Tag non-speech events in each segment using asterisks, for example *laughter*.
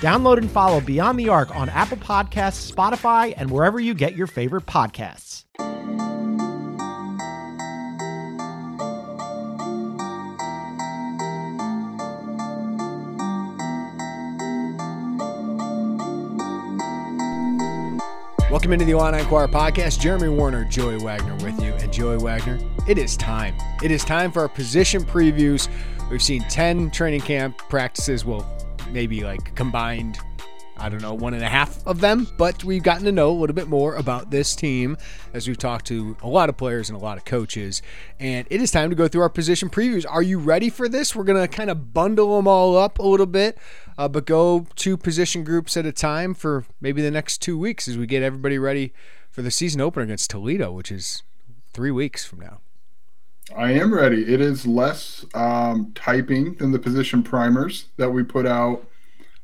Download and follow Beyond the Arc on Apple Podcasts, Spotify, and wherever you get your favorite podcasts. Welcome into the Illini Inquirer podcast. Jeremy Werner, Joey Wagner with you. And Joey Wagner, it is time. It is time for our position previews. We've seen 10 training camp practices, well, maybe like combined I don't know, one and a half of them, but we've gotten to know a little bit more about this team as we've talked to a lot of players and a lot of coaches. And it is time to go through our position previews. Are you ready for this? We're going to kind of bundle them all up a little bit, uh, but go two position groups at a time for maybe the next two weeks as we get everybody ready for the season opener against Toledo, which is three weeks from now. I am ready. It is less um, typing than the position primers that we put out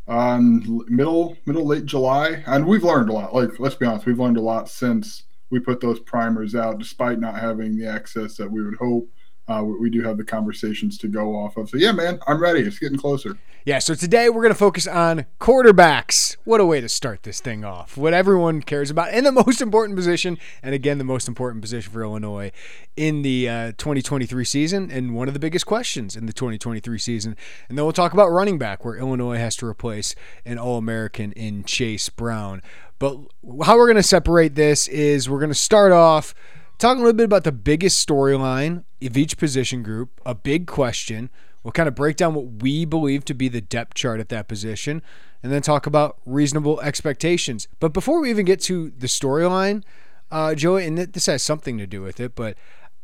on middle middle late July, and we've learned a lot. Like let's be honest, we've learned a lot since we put those primers out, despite not having the access that we would hope uh, we do have the conversations to go off of. So yeah, man, I'm ready. It's getting closer. Yeah. So today we're going to focus on quarterbacks. What a way to start this thing off. What everyone cares about, and the *laughs* most important position, and again the most important position for Illinois in the uh, 2023 season, and one of the biggest questions in the 2023 season. And then we'll talk about running back, where Illinois has to replace an All-American in Chase Brown. But how we're going to separate this is we're going to start off talking a little bit about the biggest storyline of each position group, a big question. We'll kind of break down what we believe to be the depth chart at that position, and then talk about reasonable expectations. But before we even get to the storyline, uh, Joey, and this has something to do with it, but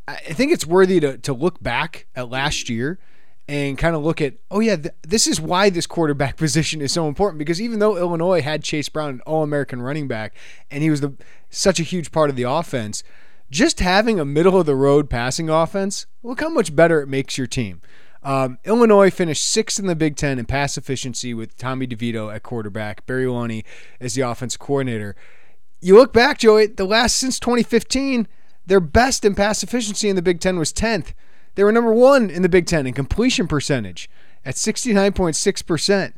I think it's worthy to, to look back at last year and kind of look at, oh, yeah, th- this is why this quarterback *laughs* position is so important because even though Illinois had Chase Brown, an All American running back, and he was the, such a huge part of the offense, just having a middle of the road passing offense, look how much better it makes your team. Um, Illinois finished sixth in the Big Ten in pass efficiency with Tommy DeVito at quarterback, Barry Lunney as the offensive coordinator. You look back, Joey, the last since 2015, their best in pass efficiency in the Big Ten was 10th. They were number one in the Big Ten in completion percentage at 69.6%.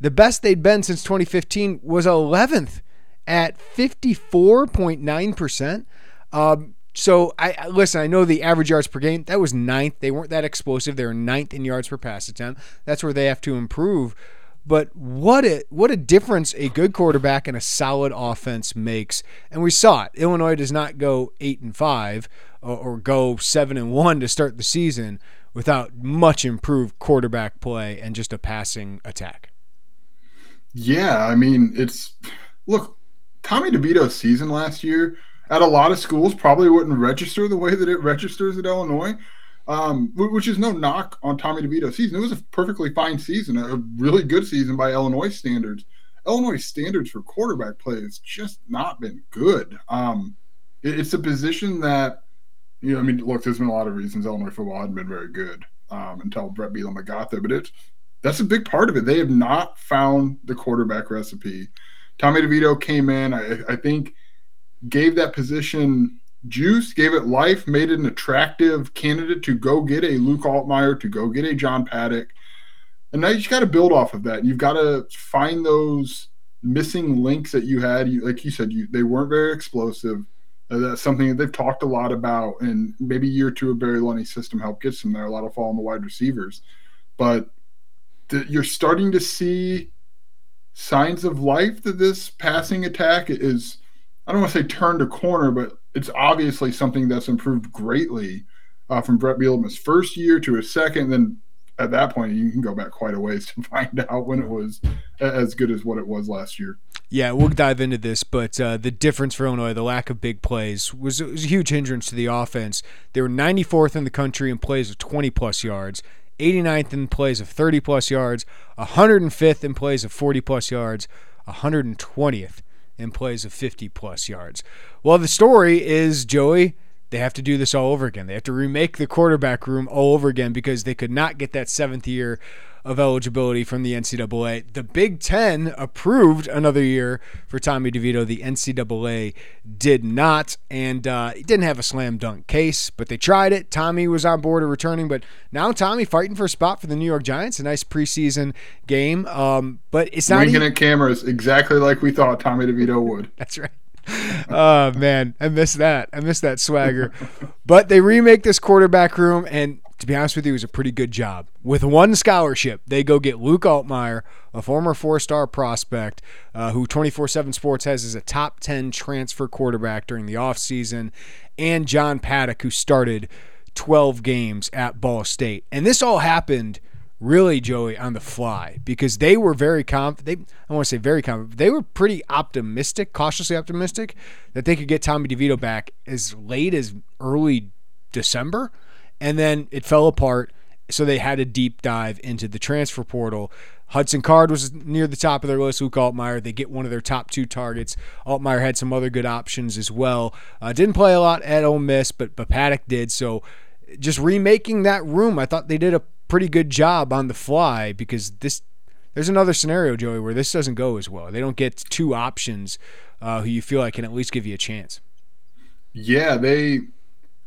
The best they'd been since 2015 was 11th at 54.9%. Um, so I listen. I know the average yards per game that was ninth. They weren't that explosive. They were ninth in yards per pass attempt. That's where they have to improve. But what a what a difference a good quarterback and a solid offense makes. And we saw it. Illinois does not go eight and five or, or go seven and one to start the season without much improved quarterback play and just a passing attack. Yeah, I mean it's look Tommy DeVito's season last year at a lot of schools probably wouldn't register the way that it registers at Illinois, um, which is no knock on Tommy DeVito's season. It was a perfectly fine season, a really good season by Illinois standards. Illinois standards for quarterback play has just not been good. Um, it, it's a position that, you know, I mean, look, there's been a lot of reasons Illinois football hadn't been very good um, until Bret Bielema got there, but it's that's a big part of it. They have not found the quarterback recipe. Tommy DeVito came in. I, I think gave that position juice, gave it life, made it an attractive candidate to go get a Luke Altmyer, to go get a John Paddock. And now you just got to build off of that. You've got to find those missing links that you had. You, like you said, you, they weren't very explosive. Uh, that's something that they've talked a lot about. And maybe year two of Barry Lunney's system helped get some there. A lot of fall on the wide receivers. But the, you're starting to see signs of life that this passing attack is – I don't want to say turned a corner, but it's obviously something that's improved greatly uh, from Bret Bielema's first year to his second. Then at that point, you can go back quite a ways *laughs* to find out when it was as good as what it was last year. Yeah, we'll dive into this, but uh, the difference for Illinois, the lack of big plays, was, was a huge hindrance to the offense. They were 94th in the country in plays of 20 plus yards, 89th in plays of 30 plus yards, 105th in plays of 40 plus yards, 120th in plays of 50 plus yards. Well, the story is Joey they have to do this all over again. They have to remake the quarterback room all over again because they could not get that seventh year of eligibility from the NCAA. The Big Ten approved another year for Tommy DeVito. The NCAA did not, and uh, it didn't have a slam dunk case, but they tried it. Tommy was on board of returning, but now Tommy fighting for a spot for the New York Giants. A nice preseason game, um, but it's not winking even- at cameras exactly like we thought Tommy DeVito would. *laughs* That's right *laughs* oh man, I miss that. I miss that swagger. But they remake this quarterback room, and to be honest with you, it was a pretty good job. With one scholarship, they go get Luke Altmyer, a former four-star prospect, uh, who 24/7 Sports has as a top 10 transfer quarterback during the offseason, and John Paddock, who started 12 games at Ball State. And this all happened – really, Joey, on the fly because they were very confident. They, I want to say very confident. They were pretty optimistic, cautiously optimistic, that they could get Tommy DeVito back as late as early December, and then it fell apart. So they had a deep dive into the transfer portal. Hudson Card was near the top of their list. Luke Altmyer, they get one of their top two targets. Altmyer had some other good options as well. Uh, didn't play a lot at Ole Miss, but, but Paddock did. So just remaking that room, I thought they did a pretty good job on the fly because this there's another scenario, Joey, where this doesn't go as well. They don't get two options uh, who you feel like can at least give you a chance. Yeah, they.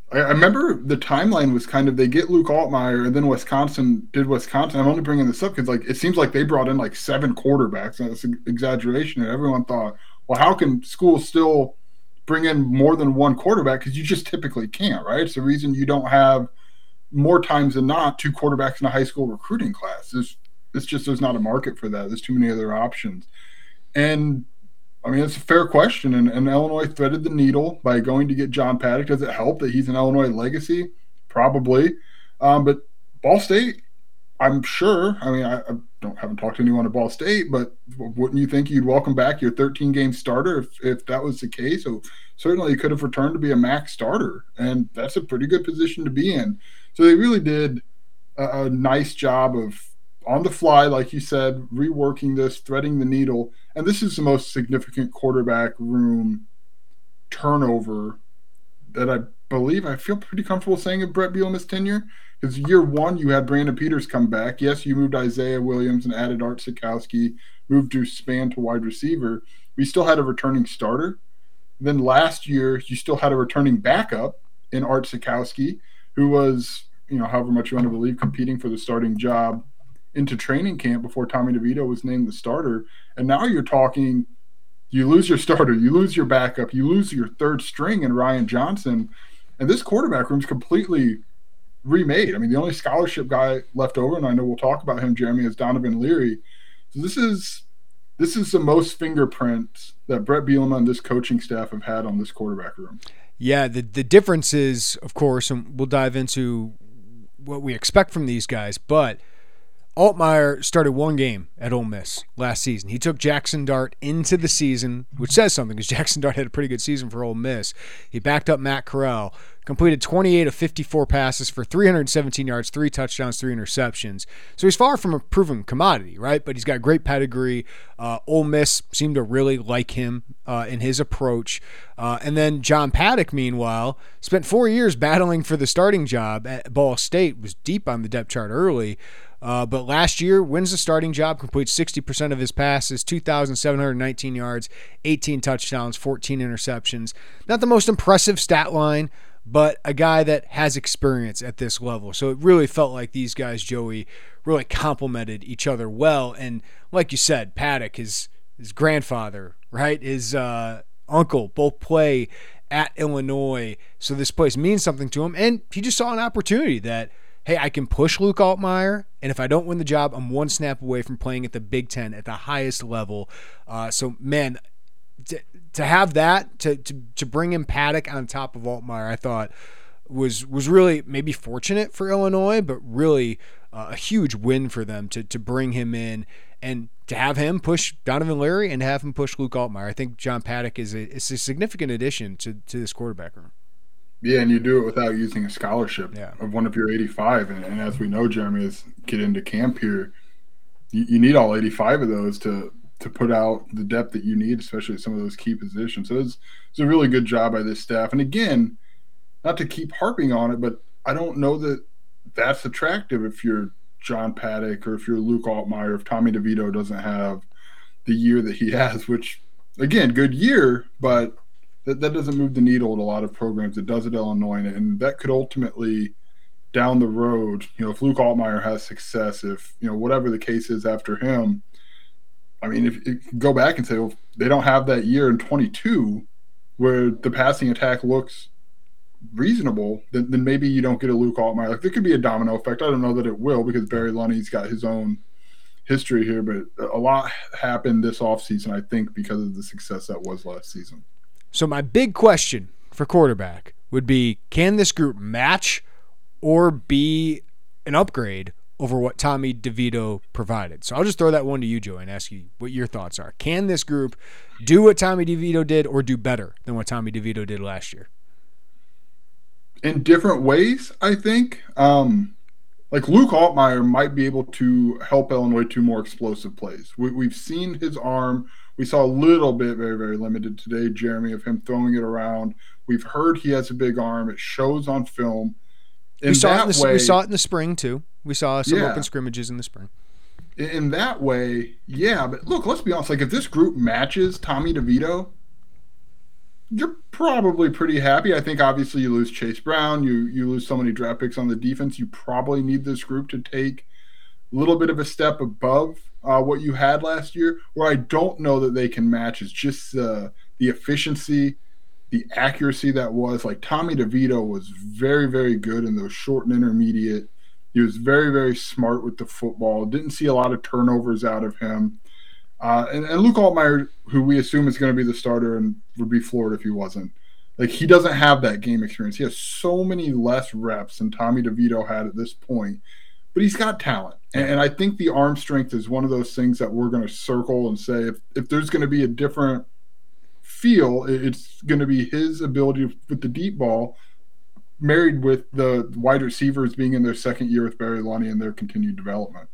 I, remember the timeline was kind of they get Luke Altmyer and then Wisconsin did Wisconsin. I'm only bringing this up because like it seems like they brought in like seven quarterbacks. That's an exaggeration. And everyone thought, well, how can schools still bring in more than one quarterback? Because you just typically can't, right? It's the reason you don't have more times than not two quarterbacks in a high school recruiting class. There's it's just there's not a market for that. There's too many other options. And I mean, it's a fair question. And, and Illinois threaded the needle by going to get John Paddock. Does it help that he's an Illinois legacy? Probably. Um, but Ball State, I'm sure. I mean, I, I, don't haven't talked to anyone at Ball State, but wouldn't you think you'd welcome back your 13 game starter if, if that was the case? So certainly he could have returned to be a max starter, and that's a pretty good position to be in. So they really did a, a nice job of on the fly, like you said, reworking this, threading the needle. And this is the most significant quarterback room turnover that I believe I feel pretty comfortable saying of Bret Bielema's tenure. Because year one, you had Brandon Peters come back. Yes, you moved Isaiah Williams and added Art Sitkowski, moved to span to wide receiver. We still had a returning starter. Then last year, you still had a returning backup in Art Sitkowski, who was you know, however much you want to believe, competing for the starting job into training camp before Tommy DeVito was named the starter. And now you're talking, you lose your starter, you lose your backup, you lose your third string in Ryan Johnson. And this quarterback room's completely remade. I mean, the only scholarship guy left over, and I know we'll talk about him, Jeremy, is Donovan Leary. So this is this is the most fingerprints that Bret Bielema and this coaching staff have had on this quarterback room. Yeah, the the difference is, of course, and we'll dive into what we expect from these guys, but Altmyer started one game at Ole Miss last season. He took Jackson Dart into the season, which says something because *laughs* Jackson Dart had a pretty good season for Ole Miss. He backed up Matt Corral, completed 28 of 54 passes for 317 yards, three touchdowns, three interceptions. So he's far from a proven commodity, right? But he's got great pedigree. Uh, Ole Miss seemed to really like him uh, in his approach. Uh, and then John Paddock, meanwhile, spent four years battling for the starting job at Ball State, was deep on the depth chart early. Uh, but last year, wins the starting job, completes 60% of his passes, 2,719 yards, 18 touchdowns, 14 interceptions. Not the most impressive stat line, but a guy that has experience at this level. So it really felt like these guys, Joey, really complemented each other well. And like you said, Paddock, his his grandfather, right, his uh, uncle, both play at Illinois. So this place means something to him. And he just saw an opportunity that – hey, I can push Luke Altmyer, and if I don't win the job, I'm one snap away from playing at the Big Ten at the highest level. Uh, so, man, to have that to to to bring in Paddock on top of Altmyer, I thought was was really maybe fortunate for Illinois, but really uh, a huge win for them to to bring him in and to have him push Donovan Leary and have him push Luke Altmyer. I think John Paddock is a, is a significant addition to, to this quarterback room. Yeah, and you do it without using a scholarship yeah. of one of your 85. And, and, as we know, Jeremy, is get into camp here, you, you, need all 85 of those to to put out the depth that you need, especially at some of those key positions. So it's, it's a really good job by this staff. And again, not to keep harping on it, but I don't know that that's attractive if you're John Paddock or if you're Luke Altmyer, if Tommy DeVito doesn't have the year that he *laughs* has, which again, good year, but that, that doesn't move the needle at a lot of programs. It does at Illinois, and that could ultimately down the road, you know, if Luke Altmyer has success, if you know whatever the case is after him, I mean, if, if go back and say, well, they don't have that year in 22 where the passing attack looks reasonable, then, then maybe you don't get a Luke Altmyer. Like there could be a domino effect. I don't know that it will because Barry Lunney's got his own history here, but a lot happened this offseason, I think, because of the success that was last season. So my big question for quarterback would be can this group match or be an upgrade over what Tommy DeVito provided? So I'll just throw that one to you, Joe, and ask you what your thoughts are. Can this group do what Tommy DeVito did or do better than what Tommy DeVito did last year? In different ways, I think. Um, like Luke Altmyer might be able to help Illinois to more explosive plays. We, we've seen his arm we saw a little bit, very, very limited today, Jeremy, of him throwing it around. We've heard he has a big arm. It shows on film. We saw, it in the, way, we saw it in the spring, too. We saw some yeah. open scrimmages in the spring. In that way, yeah. But look, let's be honest. Like, if this group matches Tommy DeVito, you're probably pretty happy. I think obviously you lose Chase Brown, you you lose so many draft picks on the defense. You probably need this group to take a little bit of a step above uh, what you had last year. Where I don't know that they can match is just uh, the efficiency, the accuracy that was. Like Tommy DeVito was very, very good in those short and intermediate. He was very, very smart with the football. Didn't see a lot of turnovers out of him. Uh, and, and Luke Altmyer, who we assume is going to be the starter and would be floored if he wasn't, like he doesn't have that game experience. He has so many less reps than Tommy DeVito had at this point but he's got talent. And, and I think the arm strength is one of those things that we're going to circle and say if, if there's going to be a different feel, it's going to be his ability with the deep ball married with the wide receivers being in their second year with Barry Lunney and their continued development.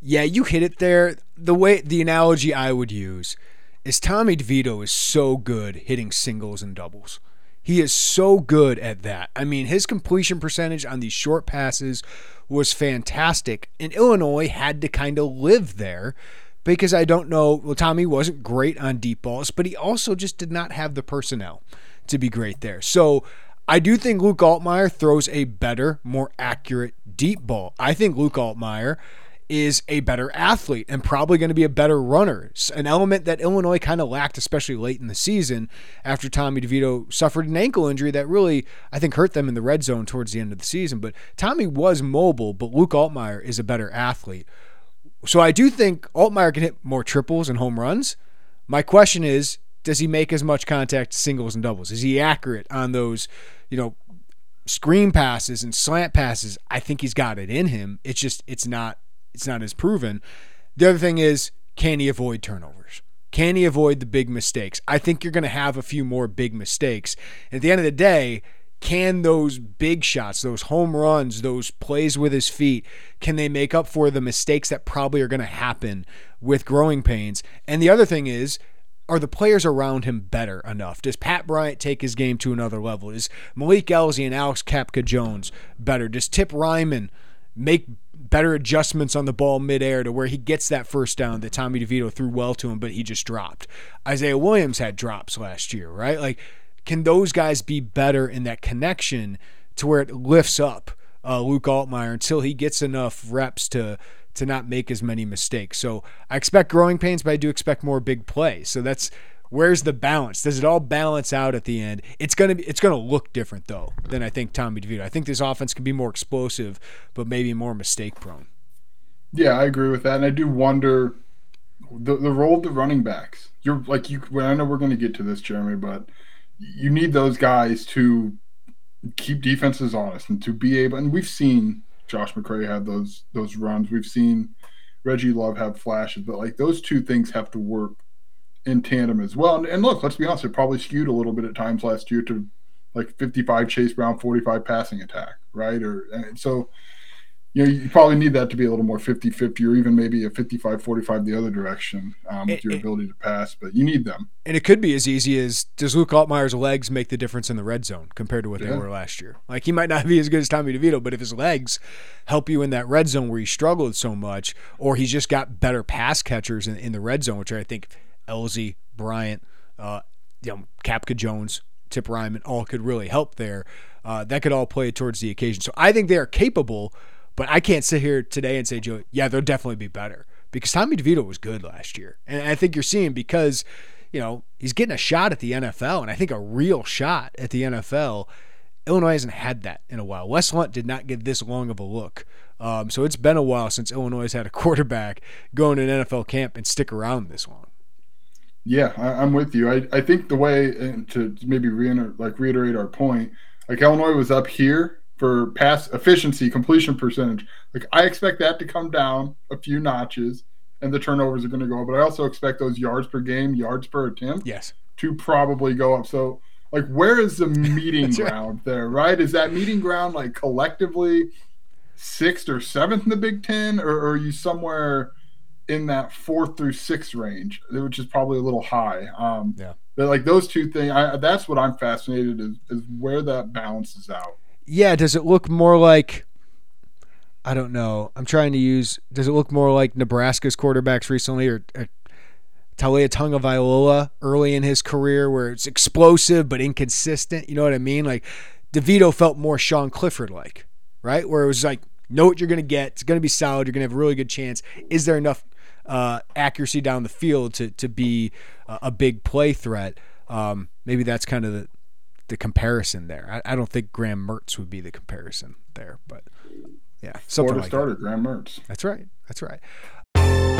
Yeah, you hit it there. The way the analogy I would use is Tommy DeVito is so good hitting singles and doubles. He is so good at that. I mean, his completion percentage on these short passes was fantastic. And Illinois had to kind of live there because I don't know. Well, Tommy wasn't great on deep balls, but he also just did not have the personnel to be great there. So I do think Luke Altmyer throws a better, more accurate deep ball. I think Luke Altmyer is a better athlete and probably going to be a better runner. An element that Illinois kind of lacked, especially late in the season after Tommy DeVito suffered an ankle injury that really, I think, hurt them in the red zone towards the end of the season. But Tommy was mobile, but Luke Altmyer is a better athlete. So I do think Altmyer can hit more triples and home runs. My question is, does he make as much contact singles and doubles? Is he accurate on those, you know, screen passes and slant passes? I think he's got it in him. It's just it's not it's not as proven. The other thing is, can he avoid turnovers? Can he avoid the big mistakes? I think you're going to have a few more big mistakes. At the end of the day, can those big shots, those home runs, those plays with his feet, can they make up for the mistakes that probably are going to happen with growing pains? And the other thing is, are the players around him better enough? Does Pat Bryant take his game to another level? Is Malik Elzy and Alex Kapka Jones better? Does Tip Reiman make better adjustments on the ball midair to where he gets that first down that Tommy DeVito threw well to him, but he just dropped. Isaiah Williams had drops last year, right? Like, can those guys be better in that connection to where it lifts up uh, Luke Altmyer until he gets enough reps to to not make as many mistakes? So I expect growing pains, but I do expect more big plays. So that's Where's the balance? Does it all balance out at the end? It's gonna be. It's gonna look different though than I think Tommy DeVito. I think this offense can be more explosive, but maybe more mistake prone. Yeah, I agree with that, and I do wonder the, the role of the running backs. You're like you. I know we're going to get to this, Jeremy, but you need those guys to keep defenses honest and to be able. And we've seen Josh McCray have those those runs. We've seen Reggie Love have flashes, but like those two things have to work in tandem as well. And, and look, let's be honest, it probably skewed a little bit at times last year to like 55 Chase Brown, 45 passing attack, right? Or so you know, you probably need that to be a little more 50 50 or even maybe a 55 45 the other direction um, with it, your ability to pass, but you need them. And it could be as easy as does Luke Altmyer's legs make the difference in the red zone compared to what yeah. they were last year? Like he might not be as good as Tommy DeVito, but if his legs help you in that red zone where he struggled so much, or he's just got better pass catchers in, in the red zone, which I think Elzy, Bryant, uh, you know, Kapka Jones, Tip Reiman all could really help there. Uh, that could all play towards the occasion. So I think they are capable but I can't sit here today and say, Joe, yeah, they'll definitely be better because Tommy DeVito was good last year. And I think you're seeing because, you know, he's getting a shot at the NFL, and I think a real shot at the NFL. Illinois hasn't had that in a while. Wes Lunt did not get this long of a look. Um, so it's been a while since Illinois has had a *laughs* quarterback go in an NFL camp and stick around this long. Yeah, I, am with you. I, I think the way to maybe reiter, like reiterate our point, like Illinois was up here for pass efficiency, completion percentage. Like I expect that to come down a few notches, and the turnovers are going to go up. But I also expect those yards per game, yards per attempt, yes, to probably go up. So like, where is the *laughs* meeting ground right. there? Right? Is that meeting ground like collectively sixth or seventh in the Big Ten, or, or are you somewhere? in that fourth through sixth range, which is probably a little high. Um, yeah. But like those two things, I, that's what I'm fascinated is, is where that balances out yeah, does it look more like I don't know. I'm trying to use. Does it look more like Nebraska's quarterbacks recently, or, or Taulia Tagovailoa early in his career, where it's explosive but inconsistent? You know what I mean? Like DeVito felt more Sean Clifford like, right? Where it was like, know what you're going to get. It's going to be solid. You're going to have a really good chance. Is there enough uh, accuracy down the field to to be a big play threat? Um, maybe that's kind of the the comparison there. I, I, don't think Graham Mertz would be the comparison there, but yeah, something Florida like starter that. Graham Mertz. That's right. That's right.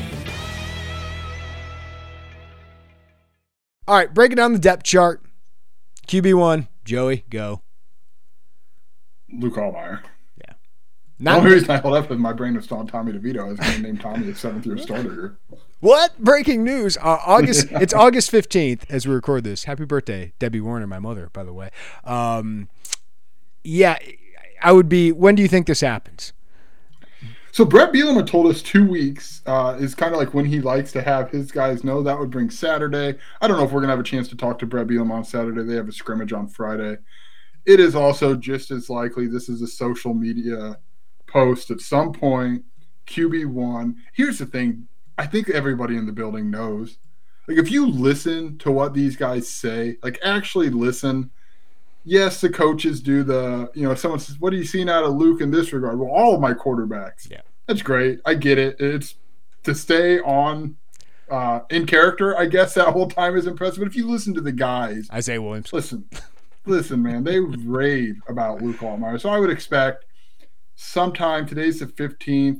All right, breaking down the depth chart. QB1, Joey, go. Luke Altmyer. Yeah. Not the only reason I hold up my brain was on Tommy DeVito. I was going to name Tommy a seventh year starter. What? Breaking news. Uh, August. *laughs* It's August 15th as we record this. Happy birthday, Debbie Werner, my mother, by the way. Um, yeah, I would be. When do you think this happens? So Bret Bielema told us two weeks uh, is kind of like when he likes to have his guys know. That would bring Saturday. I don't know if we're gonna have a chance to talk to Bret Bielema on Saturday. They have a scrimmage on Friday. It is also just as likely this is a social media post at some point. QB one. Here's the thing. I think everybody in the building knows. Like if you listen to what these guys say, like actually listen. Yes, the coaches do the, you know, someone says, What are you seeing out of Luke in this regard? Well, all of my quarterbacks. Yeah. That's great. I get it. It's to stay on uh, in character, I guess that whole time is impressive. But if you listen to the guys, Isaiah Williams, listen, listen, man, they rave about Luke Altmyer. So I would expect sometime today's the 15th.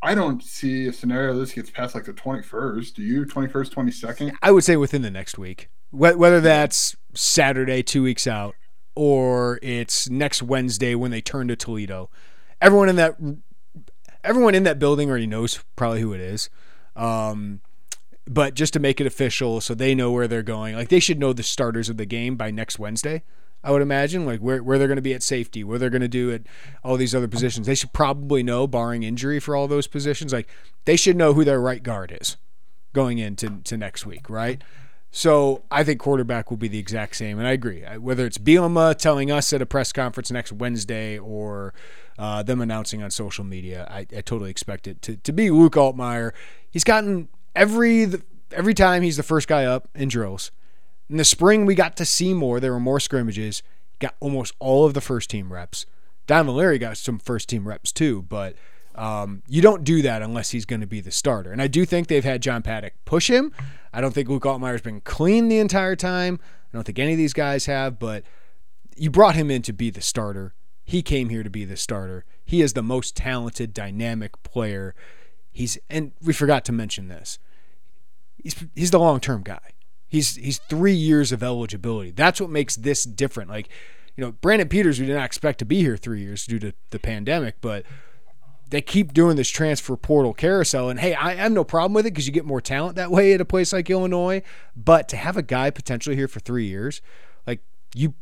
I don't see a scenario this gets past like the 21st. Do you? 21st, 22nd? I would say within the next week. Whether that's Saturday, two weeks out, or it's next Wednesday when they turn to Toledo. Everyone in that everyone in that building already knows probably who it is. Um, but just to make it official so they know where they're going. Like they should know the starters of the game by next Wednesday. I would imagine, like where, where they're going to be at safety, where they're going to do at all these other positions. They should probably know, barring injury for all those positions. Like they should know who their right guard is going into to next week, right? So I think quarterback will be the exact same, and I agree. Whether it's Bielema telling us at a press conference next Wednesday or uh, them announcing on social media, I, I totally expect it to, to be Luke Altmyer. He's gotten every every time he's the first guy up in drills. In the spring, we got to see more. There were more scrimmages. Got almost all of the first team reps. Donovan Leary got some first team reps too, but um, you don't do that unless he's going to be the starter. And I do think they've had John Paddock push him. I don't think Luke Altmyer's been clean the entire time. I don't think any of these guys have, but you brought him in to be the starter. He came here to be the starter. He is the most talented, dynamic player. He's and we forgot to mention this. He's he's the long term guy. He's he's three years of eligibility. That's what makes this different. Like, you know, Brandon Peters, we did not expect to be here three years due to the pandemic, but they keep doing this transfer portal carousel. And hey, I have no problem with it because you get more talent that way at a place like Illinois. But to have a guy potentially here for three years, like you,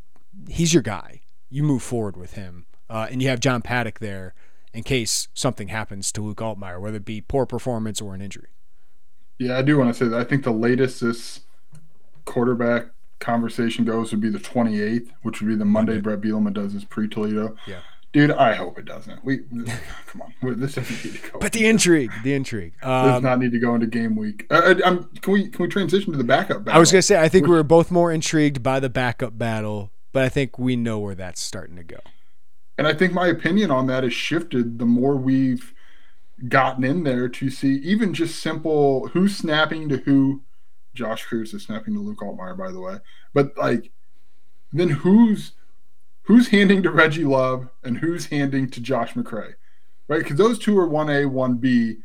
he's your guy. You move forward with him, uh, and you have John Paddock there in case something happens to Luke Altmyer, whether it be poor performance or an injury. Yeah, I do want to say that I think the latest this quarterback conversation goes would be the 28th, which would be the Monday, Monday. Bret Bielema does his pre Toledo. Yeah. Dude, I hope it doesn't. We *laughs* come on, this doesn't need to go. But the intrigue, the intrigue um, does not need to go into game week. Uh, uh can we can we transition to the backup battle? I was gonna say I think we were both more intrigued by the backup battle, but I think we know where that's starting to go. And I think my opinion on that has shifted the more we've gotten in there to see even just simple who's snapping to who. Josh Kreutz is snapping to Luke Altmyer, by the way. But like, then who's who's handing to Reggie Love and who's handing to Josh McCray, right? Because those two are 1A, 1B.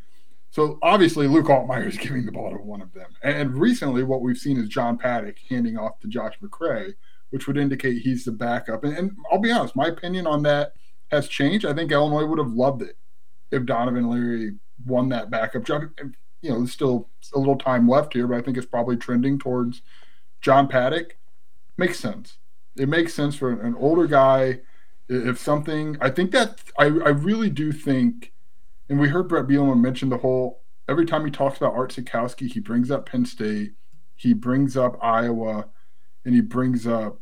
So obviously, Luke Altmyer is *laughs* giving the ball to one of them. And recently, what we've seen is John Paddock handing off to Josh McCray, which would indicate he's the backup. And, and I'll be honest, my opinion on that has changed. I think Illinois would have loved it if Donovan Leary won that backup job. You know, there's still a little time left here, but I think it's probably trending towards John Paddock. Makes sense it makes sense for an older guy. If something, I think that I, I really do think, and we heard Bret Bielema mention the whole. Every time he talks about Art Sitkowski, he brings up Penn State, he brings up Iowa, and he brings up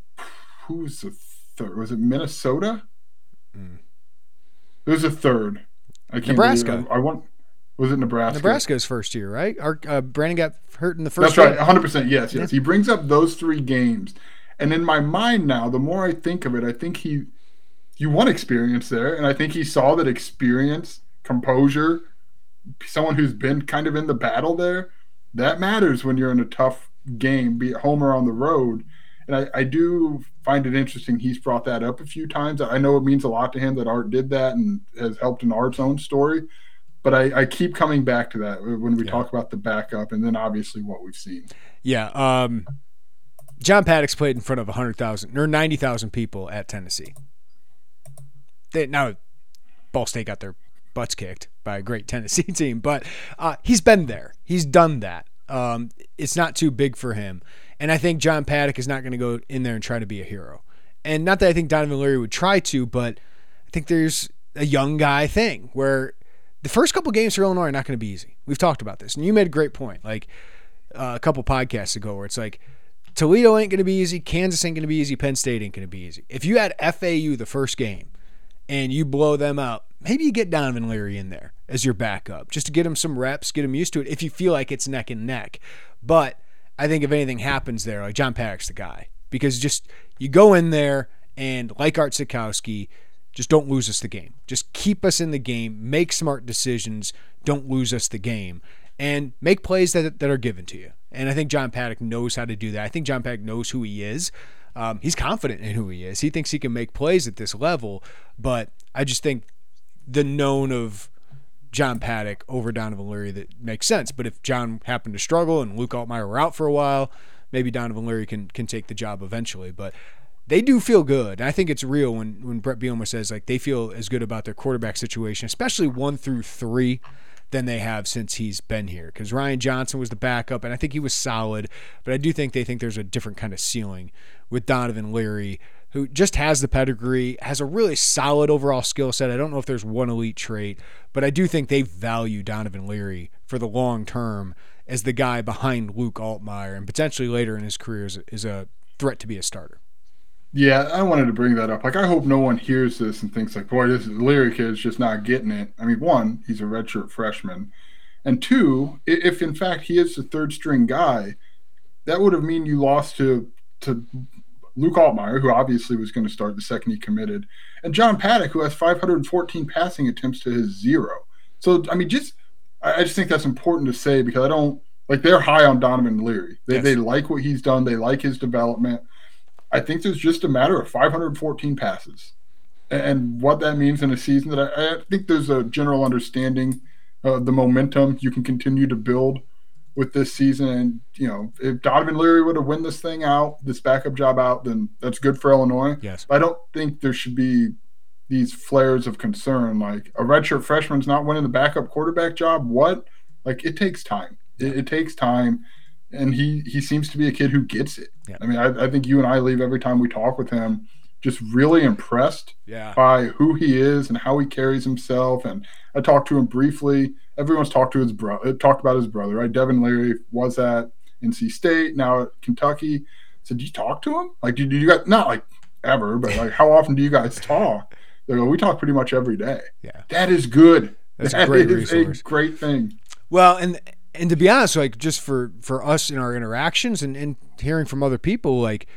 who's the third? Was it Minnesota? Mm. There's a third. I can't Nebraska. I, I want. Was it Nebraska? Nebraska's first year, right? Our, uh, Brandon got hurt in the first. That's right, 100. percent Yes, yes. He brings up those three games, and in my mind now, the more I think of it, I think he, you want experience there, and I think he saw that experience, composure, someone who's been kind of in the battle there, that matters when you're in a tough game, be it home or on the road. And I, I do find it interesting. He's brought that up a few times. I know it means a lot to him that Art did that and has helped in Art's own story. But I, I keep coming back to that when we yeah. talk about the backup and then obviously what we've seen. Yeah. Um, John Paddock's played in front of 100,000 or 90,000 people at Tennessee. They, now, Ball State got their butts kicked by a great *laughs* Tennessee team, but uh, he's been there. He's done that. Um, it's not too big for him. And I think John Paddock is not going to go in there and try to be a hero. And not that I think Donovan Leary would try to, but I think there's a young guy thing where the first couple games for Illinois are not going to be easy. We've talked about this. And you made a great point. Like uh, a couple podcasts ago where it's like, Toledo ain't going to be easy. Kansas ain't going to be easy. Penn State ain't going to be easy. If you had FAU the first game and you blow them out, maybe you get Donovan Leary in there as your backup just to get him some reps, get him used to it if you feel like it's neck and neck. But I think if anything happens there, like John Paddock's the guy because just you go in there and like Art Sitkowski, just don't lose us the game. Just keep us in the game, make smart decisions, don't lose us the game, and make plays that, that are given to you. And I think John Paddock knows how to do that. I think John Paddock knows who he is. Um, he's confident in who he is. He thinks he can make plays at this level. But I just think the known of John Paddock over Donovan Leary that makes sense. But if John happened to struggle and Luke Altmyer were out for a while, maybe Donovan Leary can can take the job eventually. But they do feel good. I think it's real when when Bret Bielema says like they feel as good about their quarterback situation, especially one through three than they have since he's been here. Because Ryan Johnson was the backup, and I think he was solid, but I do think they think there's a different kind of ceiling with Donovan Leary, who just has the pedigree, has a really solid overall skill set. I don't know if there's one elite trait, but I do think they value Donovan Leary for the long term as the guy behind Luke Altmyer and potentially later in his career is, is a threat to be a starter. Yeah, I wanted to bring that up. Like, I hope no one hears this and thinks like, "Boy, this Leary kid's just not getting it." I mean, one, he's a redshirt freshman, and two, if in fact he is the third string guy, that would have mean you lost to to Luke Altmyer, who obviously was going to start the second he committed, and John Paddock, who has 514 passing attempts to his zero. So, I mean, just I just think that's important to say because I don't like they're high on Donovan Leary. They, yes. they like what he's done. They like his development. I think there's just a matter of 514 passes and what that means in a season that I, I think there's a general understanding of the momentum you can continue to build with this season. And, you know, if Donovan Leary would have win this thing out, this backup job out, then that's good for Illinois. Yes. But I don't think there should be these flares of concern. Like a redshirt freshman's not winning the backup quarterback job. What? Like it takes time. It, it takes time and he he seems to be a kid who gets it. Yeah. I mean, I, I, think you and I leave every time we talk with him just really impressed yeah. by who he is and how he carries himself. And I talked to him briefly. Everyone's talked to his brother, uh, talked about his brother, right? Devin Leary was at NC State, now at Kentucky. So did you talk to him? Like, did you guys not like ever, but like how often do you guys *laughs* talk? They go, we talk pretty much every day. Yeah, that is good. That's that a great is resource. a great thing. Well, and and to be honest, like just for for us in our interactions and, and hearing from other people, like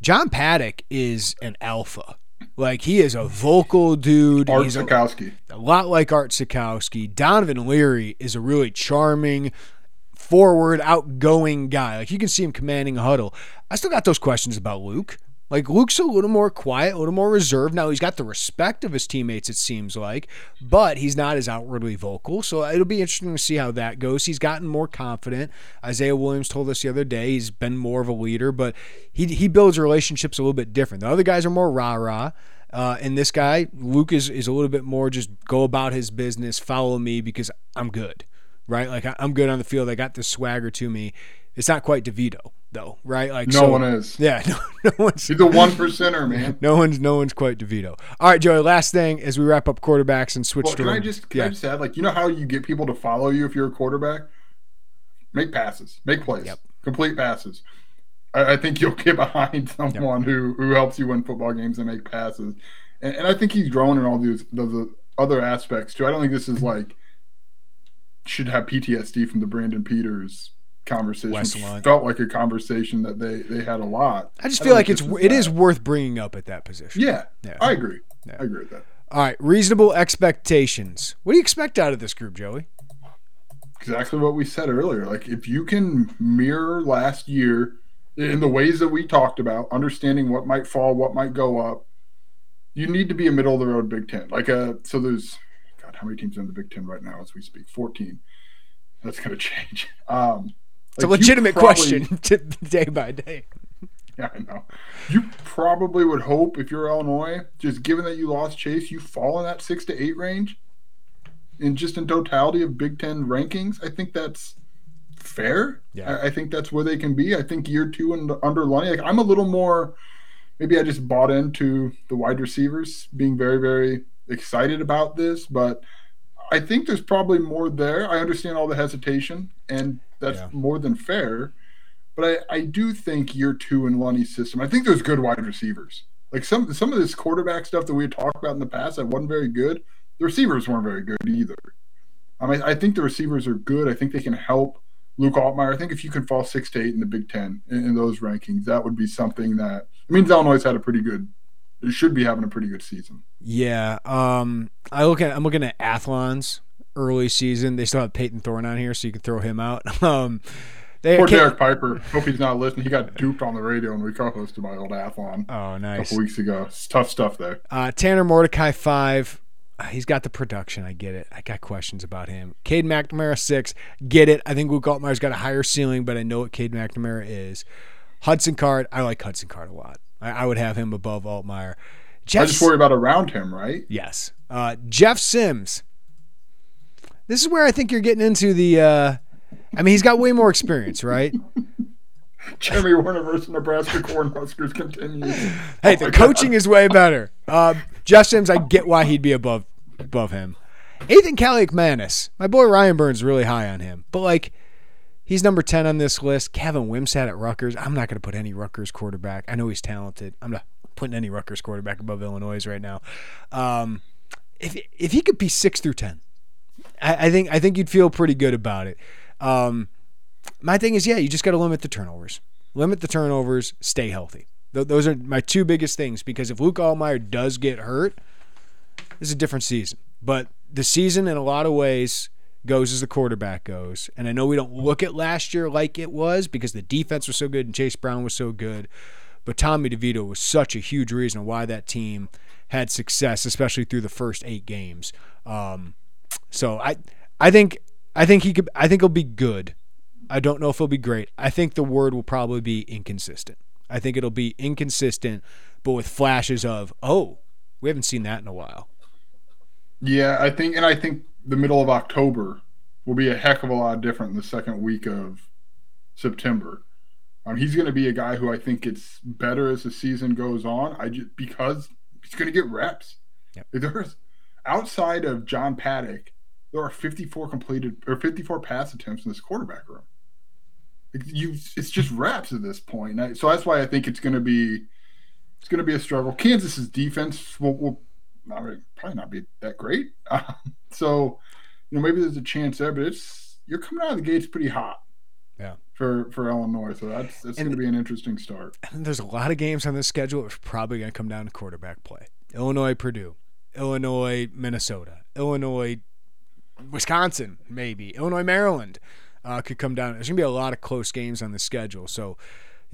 John Paddock is an alpha. Like he is a vocal dude. Art He's Sitkowski. A, a lot like Art Sitkowski. Donovan Leary is a really charming, forward, outgoing guy. Like you can see him commanding a huddle. I still got those questions about Luke. Like Luke's a little more quiet, a little more reserved. Now he's got the respect of his teammates, it seems like, but he's not as outwardly vocal. So it'll be interesting to see how that goes. He's gotten more confident. Isaiah Williams told us the other day he's been more of a leader, but he he builds relationships a little bit different. The other guys are more rah rah. Uh, and this guy, Luke, is, is a little bit more just go about his business, follow me because I'm good, right? Like I'm good on the field. I got this swagger to me. It's not quite DeVito though, right? Like no so, one is. *laughs* Yeah, no, no one's. He's the one percenter, man. *laughs* No one's no one's quite DeVito. All right, Joey. Last thing as we wrap up quarterbacks and switch well, to. Can I just can yeah. I just add like you know how you get people to follow you if you're a quarterback? Make passes, make plays, yep. complete passes. I, I, think you'll *laughs* get behind someone yep. who who helps you win football games and make passes, and, and I think he's grown in all these those uh, other aspects too. I don't think this is like should have PTSD from the Brandon Peters conversation felt like a conversation that they they had a lot. I just feel I like it's it is worth bringing up at that position. Yeah, yeah. I agree. Yeah. I agree with that. All right, reasonable expectations. What do you expect out of this group, Joey? Exactly what we said earlier. Like if you can mirror last year in the ways that we talked about, understanding what might fall, what might go up, you need to be a middle of the road Big Ten. Like a uh, so there's God, how many teams in the Big Ten right now as we speak? Fourteen. That's going *laughs* to change. Um, it's like a legitimate probably, question *laughs* day by day. *laughs* Yeah, I know. You probably would hope if you're Illinois, just given that you lost Chase, you fall in that six to eight range. In just in totality of Big Ten rankings, I think that's fair. Yeah. I, I think that's where they can be. I think year two and under Lunney, like I'm a little more. Maybe I just bought into the wide receivers being very, very excited about this, but I think there's probably more there. I understand all the hesitation, and that's yeah. more than fair. But I, I do think year two in Lunney's system, I think there's good wide receivers. Like some some of this quarterback stuff that we had talked about in the past that wasn't very good. The receivers weren't very good either. Um, I mean, I think the receivers are good. I think they can help Luke Altmyer. I think if you can fall six to eight in the Big Ten in, in those rankings, that would be something that it means Illinois had a pretty good it should be having a pretty good season. Yeah. Um, I look at I'm looking at Athlon's early season. They still have Payton Thorne on here, so you can throw him out. *laughs* Um, they Poor Derek Piper. Hope he's not listening. He got duped on the radio when we co-hosted my old Athlon. Oh, nice. A couple weeks ago. It's tough stuff there. Uh, Tanner Mordecai five. Uh, he's got the production. I get it. I got questions about him. Cade McNamara six. Get it. I think Luke Altmyer's got a higher ceiling, but I know what Cade McNamara is. Hudson Card. I like Hudson Card a lot. I, I would have him above Altmyer. Jeff, I just worry about around him, right? Yes. Uh, Jeff Sims. this is where I think you're getting into the. Uh, I mean, he's got way more experience, right? *laughs* Jeremy Werner versus Nebraska Cornhuskers continues. Hey, the coaching is way better. Uh, Jeff Sims, I get why he'd be above above him. Ethan Kaliakmanis, my boy Ryan Burns, really high on him, but like he's number ten on this list. Gavin Wimsatt at Rutgers. I'm not going to put any Rutgers quarterback. I know he's talented. I'm not putting any Rutgers quarterback above Illinois right now. Um, if if he could be six through ten, I, I think I think you'd feel pretty good about it. Um, my thing is, yeah, you just got to limit the turnovers. Limit the turnovers. Stay healthy. Th- those are my two biggest things because if Luke Altmyer does get hurt, it's a different season. But the season, in a lot of ways, goes as the quarterback goes. And I know we don't look at last year like it was because the defense was so good and Chase Brown was so good. But Tommy DeVito was such a huge reason why that team had success, especially through the first eight games. Um, so I, I think, I think he could. I think he'll be good. I don't know if he'll be great. I think the word will probably be inconsistent. I think it'll be inconsistent, but with flashes of, oh, we haven't seen that in a while. Yeah, I think, and I think the middle of October will be a heck of a lot different in the second week of September. Um, he's going to be a guy who I think gets better as the season goes on. I just because he's going to get reps. Yep. There's outside of John Paddock, there are 54 completed or 54 pass attempts in this quarterback room. You, it's just reps at this point. So that's why I think it's going to be it's going to be a struggle. Kansas's defense will, will not really, probably not be that great. *laughs* Um, so you know maybe there's a chance there, but it's you're coming out of the gates pretty hot Yeah. for for Illinois. So that's that's going to be an interesting start. And there's a lot of games on this schedule It's probably going to come down to quarterback play. Illinois, Purdue, Illinois, Minnesota, Illinois, Wisconsin, maybe Illinois, Maryland uh, could come down. There's going to be a lot of close games on the schedule, so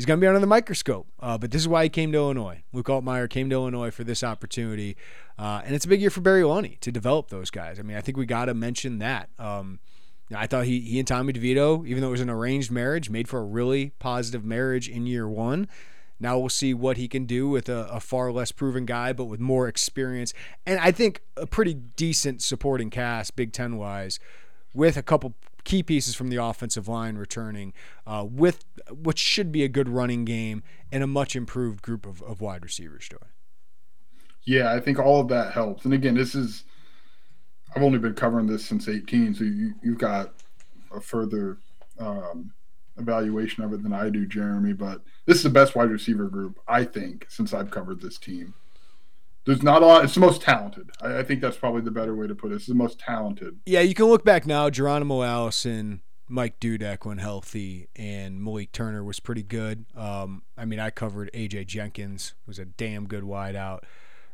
he's going to be under the microscope. Uh, but this is why he came to Illinois. Luke Altmyer came to Illinois for this opportunity, uh, and it's a big year for Barry Lunney to develop those guys. I mean, I think we got to mention that. Um, I thought he, he and Tommy DeVito, even though it was an arranged marriage, made for a really positive marriage in year one. Now we'll see what he can do with a, a far less proven guy, but with more experience. And I think a pretty decent supporting cast, Big Ten wise, with a couple key pieces from the offensive line returning, uh, with what should be a good running game and a much improved group of, of wide receivers, Joey. Yeah, I think all of that helps. And again, this is I've only been covering this since 18, so you, you've got a further um, evaluation of it than I do, Jeremy. But this is the best wide receiver group I think since I've covered this team. There's not a lot. It's the most talented. I, I think that's probably the better way to put it. It's the most talented. Yeah, you can look back now. Geronimo Allison, Mike Dudek when healthy, and Malik Turner was pretty good. Um, I mean, I covered AJ Jenkins, who was a damn good wideout.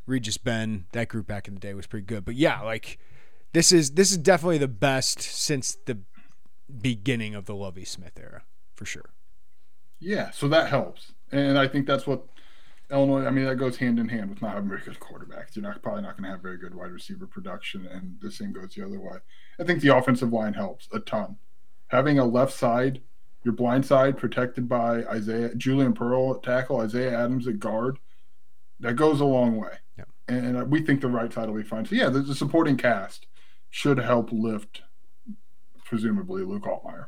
Regis Ben, that group back in the day was pretty good. But yeah, like this is this is definitely the best since the beginning of the Lovie Smith era, for sure. Yeah, so that helps, and I think that's what Illinois. I mean, that goes hand in hand with not having very good quarterbacks. You're not probably not going to have very good wide receiver production, and the same goes the other way. I think the offensive line helps a ton. Having a left side, your blind side protected by Isaiah Julian Pearl at tackle, Isaiah Adams at guard, that goes a long way. Yep. And uh, we think the right side will be fine. So yeah, the, the supporting cast should help lift, presumably Luke Altmyer.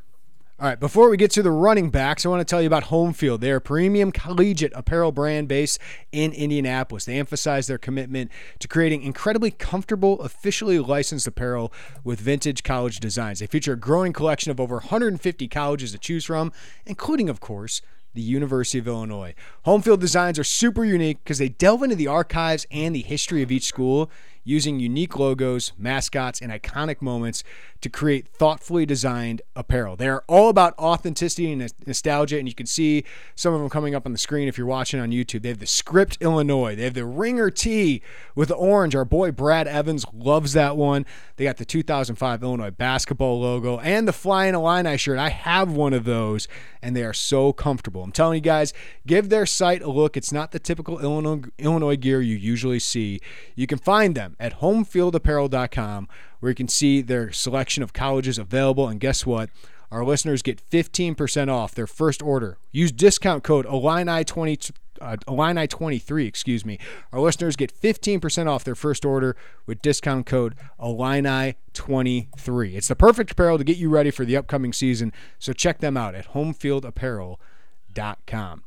All right, before we get to the running backs, I want to tell you about Home Field. They're a premium collegiate apparel brand based in Indianapolis. They emphasize their commitment to creating incredibly comfortable, officially licensed apparel with vintage college designs. They feature a growing collection of over 150 colleges to choose from, including, of course, the University of Illinois. Home field designs are super unique because they delve into the archives and the history of each school using unique logos, mascots, and iconic moments to create thoughtfully designed apparel. They are all about authenticity and nostalgia, and you can see some of them coming up on the screen if you're watching on YouTube. They have the Script Illinois, they have the Ringer T with the orange. Our boy Brad Evans loves that one. They got the 2005 Illinois basketball logo and the Flying Illini shirt. I have one of those, and they are so comfortable. I'm telling you guys, give their site a look. It's not the typical Illinois, Illinois gear you usually see. You can find them at homefieldapparel.com where you can see their selection of colleges available. And guess what? Our listeners get 15% off their first order. Use discount code Illini20 uh, Illini 23, excuse me. Our listeners get 15% off their first order with discount code Illini 23. It's the perfect apparel to get you ready for the upcoming season, so check them out at homefieldapparel.com.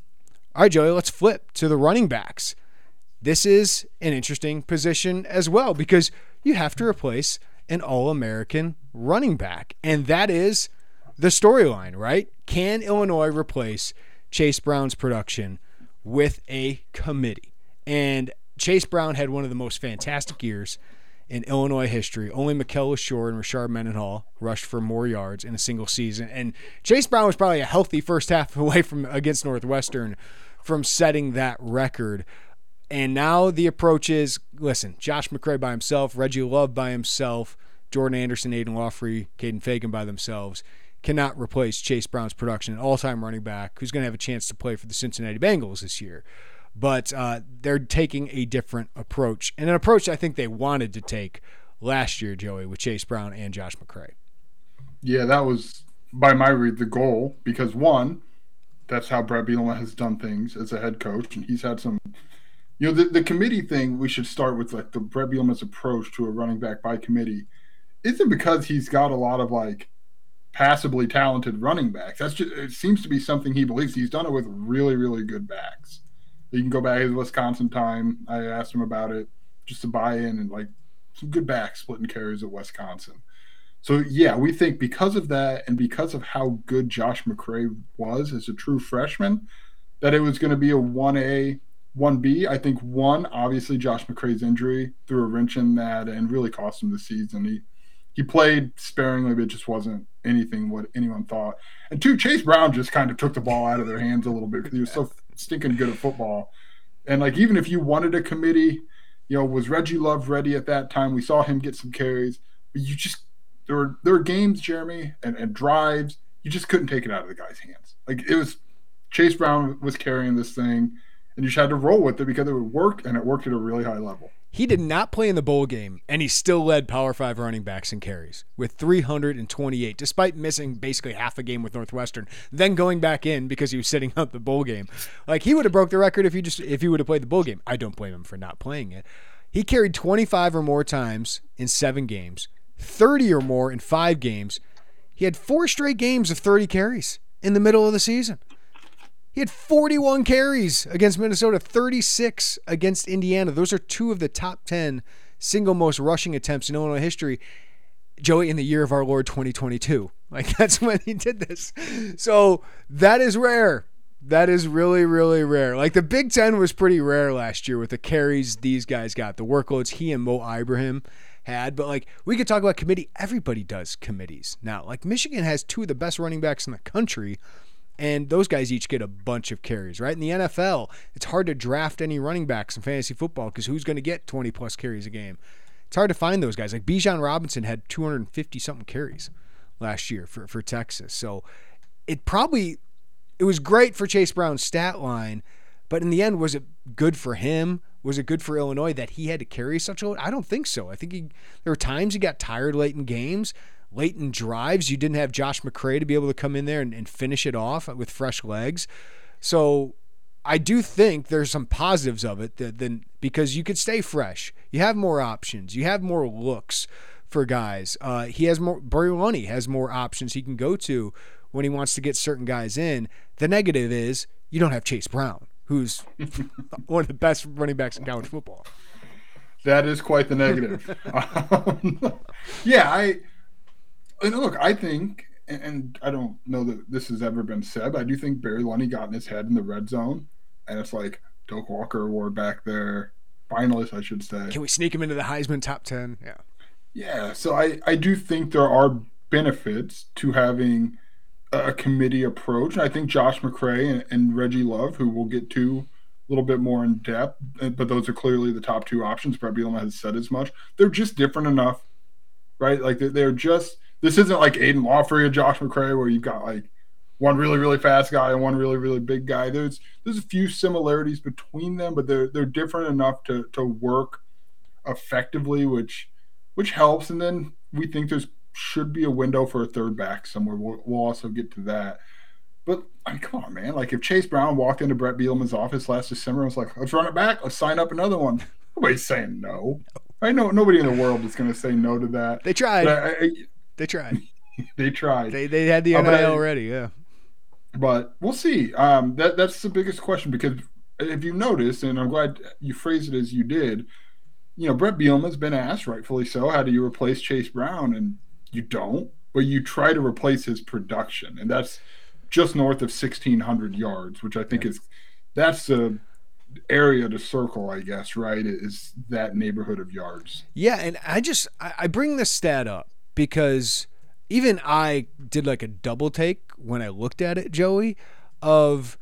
All right, Joey, let's flip to the running backs. This is an interesting position as well because you have to replace an All American running back, and that is the storyline, right? Can Illinois replace Chase Brown's production with a committee? And Chase Brown had one of the most fantastic years in Illinois history. Only Mikel Leshoure and Rashard Mendenhall rushed for more yards in a single season. And Chase Brown was probably a healthy first half *laughs* away from against Northwestern from setting that record. And now the approach is listen, Josh McCray by himself, Reggie Love by himself, Jordan Anderson, Aidan Laughery, Kaden Feagin by themselves cannot replace Chase Brown's production, all time running back who's going to have a chance to play for the Cincinnati Bengals this year. But uh, they're taking a different approach, and an approach I think they wanted to take last year, Joey, with Chase Brown and Josh McCray. Yeah, that was by my read the goal because one, that's how Bret Bielema has done things as a head coach, and he's had some. You know, the, the committee thing. We should start with like the Bret Bielema's approach to a running back by committee. Isn't because he's got a lot of like passably talented running backs. That's just it seems to be something he believes. He's done it with really, really good backs. You can go back his Wisconsin time. I asked him about it just to buy in and like some good backs splitting carries at Wisconsin. So yeah, we think because of that and because of how good Josh McCray was as a true freshman, that it was going to be a one A, one B. I think one, obviously Josh McCray's injury threw a wrench in that and really cost him the season. He he played sparingly, but it just wasn't anything what anyone thought. And two, Chase Brown just kind of took the ball out of their hands a little bit because he was so *laughs* stinking good at football. And like even if you wanted a committee, you know, was Reggie Love ready at that time? We saw him get some carries, but you just there were there were games, Jeremy, and, and drives. You just couldn't take it out of the guy's hands. Like it was Chase Brown was carrying this thing, and you just had to roll with it because it would work, and it worked at a really high level. He did not play in the bowl game, and he still led Power Five running backs in carries with 328, despite missing basically half a game with Northwestern, then going back in because he was sitting out the bowl game. Like he would have broke the record if he just if he would have played the bowl game. I don't blame him for not playing it. He carried 25 or more times in seven games, 30 or more in five games. He had four straight games of 30 carries in the middle of the season. He had 41 carries against Minnesota, 36 against Indiana. Those are two of the top 10 single most rushing attempts in Illinois history. Joey, in the year of our Lord 2022. *laughs* Like, that's when he did this. So, that is rare. That is really, really rare. Like, the Big Ten was pretty rare last year with the carries these guys got, the workloads he and Mo Ibrahim had. But, like, we could talk about committee. Everybody does committees now. Like, Michigan has two of the best running backs in the country and those guys each get a bunch of carries, right? In the NFL, it's hard to draft any running backs in fantasy football because who's going to get 20 plus carries a game? It's hard to find those guys. Like Bijan Robinson had 250 something carries last year for, for Texas. So it probably it was great for Chase Brown's stat line, but in the end, was it good for him? Was it good for Illinois that he had to carry such a load? I don't think so. I think he, there were times he got tired late in games late in drives. You didn't have Josh McCray to be able to come in there and, and finish it off with fresh legs. So I do think there's some positives of it that then because you could stay fresh. You have more options. You have more looks for guys. Uh, he has more. Lunney has more options he can go to when he wants to get certain guys in. The negative is you don't have Chase Brown, who's *laughs* one of the best running backs in college football. That is quite the negative. *laughs* um, *laughs* yeah, I and look, I think, and I don't know that this has ever been said, but I do think Barry Lunney got in his head in the red zone, and it's like Doak Walker Award back there, finalist, I should say. Can we sneak him into the Heisman top ten? Yeah. Yeah, so I I do think there are benefits to having a committee approach. I think Josh McCray and, and Reggie Love, who we'll get to a little bit more in depth, but those are clearly the top two options. Bret Bielema has said as much. They're just different enough, right? Like they're, they're just this isn't like Aidan Laughery or Josh McCray where you've got like one really really fast guy and one really really big guy. There's there's a few similarities between them, but they're they're different enough to to work effectively, which which helps. And then we think there's should be a window for a third back somewhere. We'll, we'll also get to that. But I mean, come on, man. Like if Chase Brown walked into Bret Bielema's office last December and was like, let's run it back, let's sign up another one. *laughs* Nobody's saying no. I know nobody in the world is going to say no to that. They tried. I, I, they tried. *laughs* they tried. They they had the NIL uh, already, yeah. But we'll see. Um, that that's the biggest question because if you noticed, and I'm glad you phrased it as you did, you know, Bret Bielema's been asked, rightfully so, how do you replace Chase Brown? And you don't, but you try to replace his production, and that's just north of 1,600 yards, which I think is that's a area to circle, I guess, right? Is that neighborhood of yards? Yeah, and I just I bring this stat up because even I did like a double take when I looked at it, Joey, of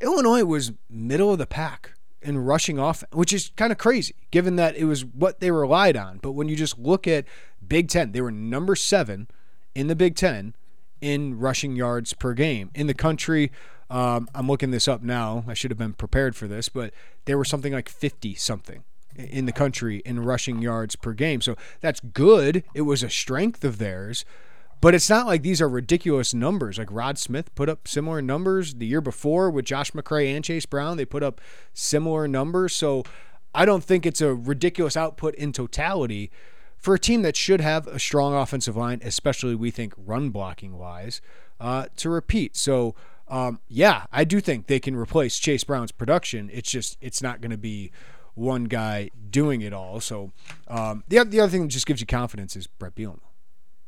Illinois was middle of the pack in rushing off, which is kind of crazy given that it was what they relied on. But when you just look at Big Ten, they were number seven in the Big Ten in rushing yards per game in the country. Um, I'm looking this up now. I should have been prepared for this, but there were something like 50 something in the country in rushing yards per game. So that's good. It was a strength of theirs. But it's not like these are ridiculous numbers. Like Rod Smith put up similar numbers the year before with Josh McCray and Chase Brown. They put up similar numbers. So I don't think it's a ridiculous output in totality for a team that should have a strong offensive line, especially we think run blocking wise, uh, to repeat. So um, yeah, I do think they can replace Chase Brown's production. It's just it's not going to be one guy doing it all. So um, the the other thing that just gives you confidence is Bret Bielema.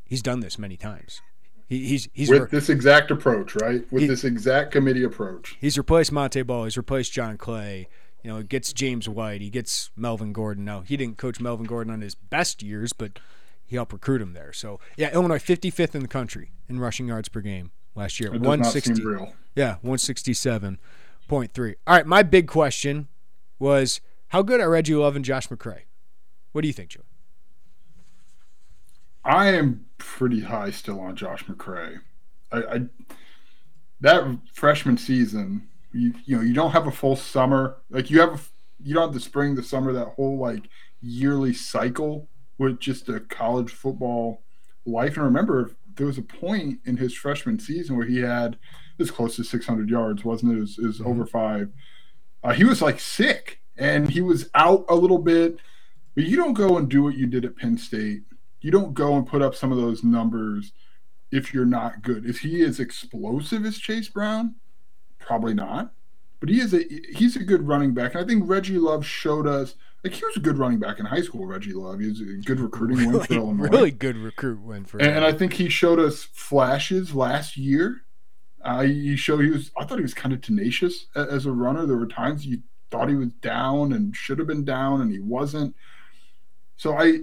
He's done this many times. He, he's he's with re- this exact approach, right? With he, this exact committee approach. He's replaced Montee Ball. He's replaced John Clay. You know, he gets James White. He gets Melvin Gordon. Now he didn't coach Melvin Gordon on his best years, but he helped recruit him there. So yeah, Illinois 55th in the country in rushing yards per game last year. 160. Yeah, 167.3. All right, my big question was how good are Reggie Love and Josh McCray? What do you think, Joe? I am pretty high still on Josh McCray. I, I that freshman season, you you know, you don't have a full summer. Like you have you don't have the spring, the summer, that whole like yearly cycle with just a college football life. And remember, there was a point in his freshman season where he had as close to 600 yards, wasn't it? It was, it was mm-hmm. over five. Uh, he was like sick and he was out a little bit. But you don't go and do what you did at Penn State you don't go and put up some of those numbers if you're not good. Is he as explosive as Chase Brown? Probably not. But he is a he's a good running back. And I think Reggie Love showed us like he was a good running back in high school, Reggie Love. He was a good recruiting really, win for Illinois. Really good recruit win for and, and, I think he showed us flashes last year. Uh, he showed he was I thought he was kind of tenacious as a runner. There were times you thought he was down and should have been down and he wasn't. So I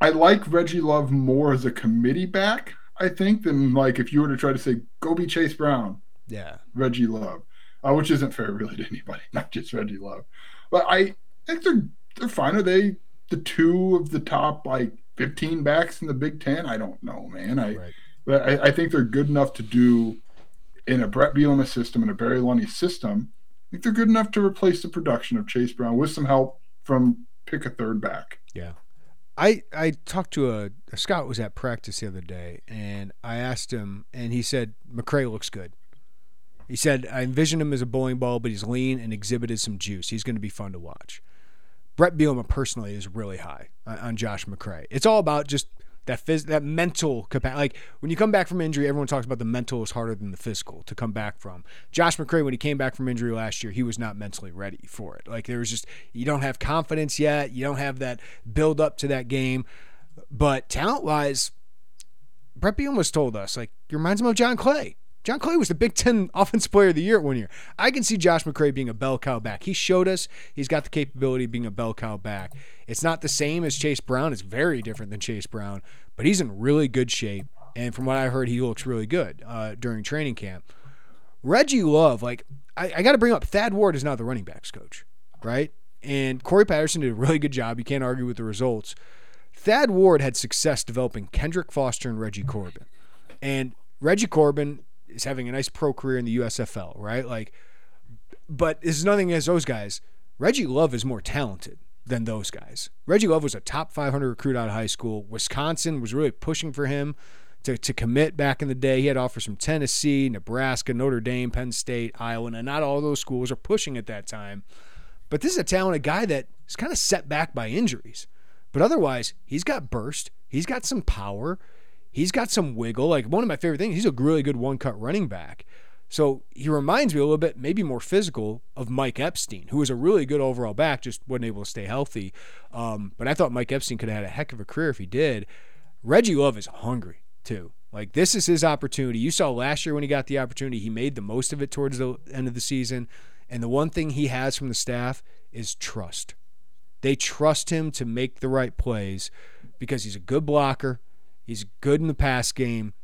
I like Reggie Love more as a committee back, I think, than like if you were to try to say, go be Chase Brown. Yeah. Reggie Love. Uh, which isn't fair really to anybody, *laughs* not just Reggie Love. But I think they're they're fine. Are they the two of the top like 15 backs in the Big Ten? I don't know, man. I right. but I, I, think they're good enough to do in a Bret Bielema system and a Barry Lunney system. I think they're good enough to replace the production of Chase Brown with some help from pick a third back. Yeah. I I talked to a, a scout was at practice the other day, and I asked him, and he said McCray looks good. He said I envision him as a bowling ball, but he's lean and exhibited some juice. He's going to be fun to watch. Bret Bielema personally is really high on, on Josh McCray. It's all about just that phys- that mental capacity. Like when you come back from injury, everyone talks about the mental is harder than the physical to come back from. Josh McCray, when he came back from injury last year, he was not mentally ready for it. Like there was just you don't have confidence yet, you don't have that build up to that game. But talent wise, Bret Bielema told us like he reminds him of John Clay. John Clay was the Big Ten Offensive Player of the Year at one year. I can see Josh McCray being a bell cow back. He showed us he's got the capability of being a bell cow back. It's not the same as Chase Brown. It's very different than Chase Brown, but he's in really good shape. And from what I heard, he looks really good uh, during training camp. Reggie Love, like, I, I got to bring up Thad Ward is not the running backs coach, right? And Corey Patterson did a really good job. You can't argue with the results. Thad Ward had success developing Kendrick Foster and Reggie Corbin. And Reggie Corbin is having a nice pro career in the USFL, right? Like, but there's nothing against those guys. Reggie Love is more talented than those guys. Reggie Love was a top 500 recruit out of high school. Wisconsin was really pushing for him to, to commit back in the day. He had offers from Tennessee, Nebraska, Notre Dame, Penn State, Iowa, and not all those schools are pushing at that time. But this is a talented guy that is kind of set back by injuries. But otherwise, he's got burst. He's got some power. He's got some wiggle. Like one of my favorite things, he's a really good one cut running back. So he reminds me a little bit, maybe more physical, of Mike Epstein, who was a really good overall back, just wasn't able to stay healthy. Um, but I thought Mike Epstein could have had a heck of a career if he did. Reggie Love is hungry too. Like this is his opportunity. You saw last year when he got the opportunity, he made the most of it towards the end of the season. And the one thing he has from the staff is trust. They trust him to make the right plays because he's a good blocker. He's good in the pass game.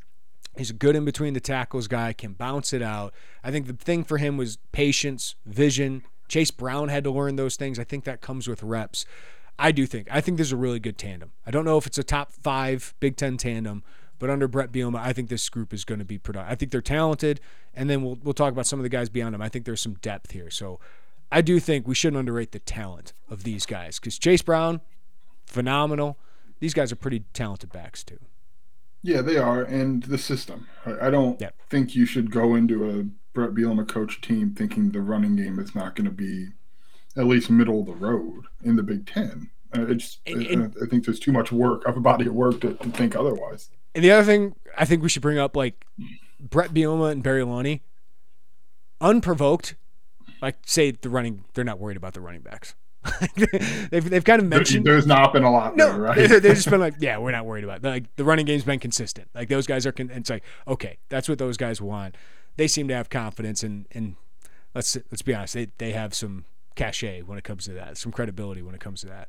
He's a good in between the tackles guy, can bounce it out. I think the thing for him was patience, vision. Chase Brown had to learn those things. I think that comes with reps. I do think. I think there's a really good tandem. I don't know if it's a top five Big Ten tandem, but under Bret Bielema, I think this group is going to be productive. I think they're talented, and then we'll we'll talk about some of the guys beyond them. I think there's some depth here. So I do think we shouldn't underrate the talent of these guys because Chase Brown, phenomenal. These guys are pretty talented backs too. Yeah, they are, and the system. I, I don't yep. think you should go into a Bret Bielema coach team thinking the running game is not going to be at least middle of the road in the Big Ten. Uh, it's, and, and, I think there's too much work of a body of work to, to, think otherwise. And the other thing I think we should bring up, like Bret Bielema and Barry Lunney, unprovoked, like say the running, they're not worried about the running backs. *laughs* they've, they've kind of mentioned there's not been a lot no, there, right? they've just been *laughs* like, yeah, we're not worried about it. Like the running game's been consistent. Like those guys are. Con- it's like okay, that's what those guys want. They seem to have confidence and and let's let's be honest, they they have some cachet when it comes to that, some credibility when it comes to that.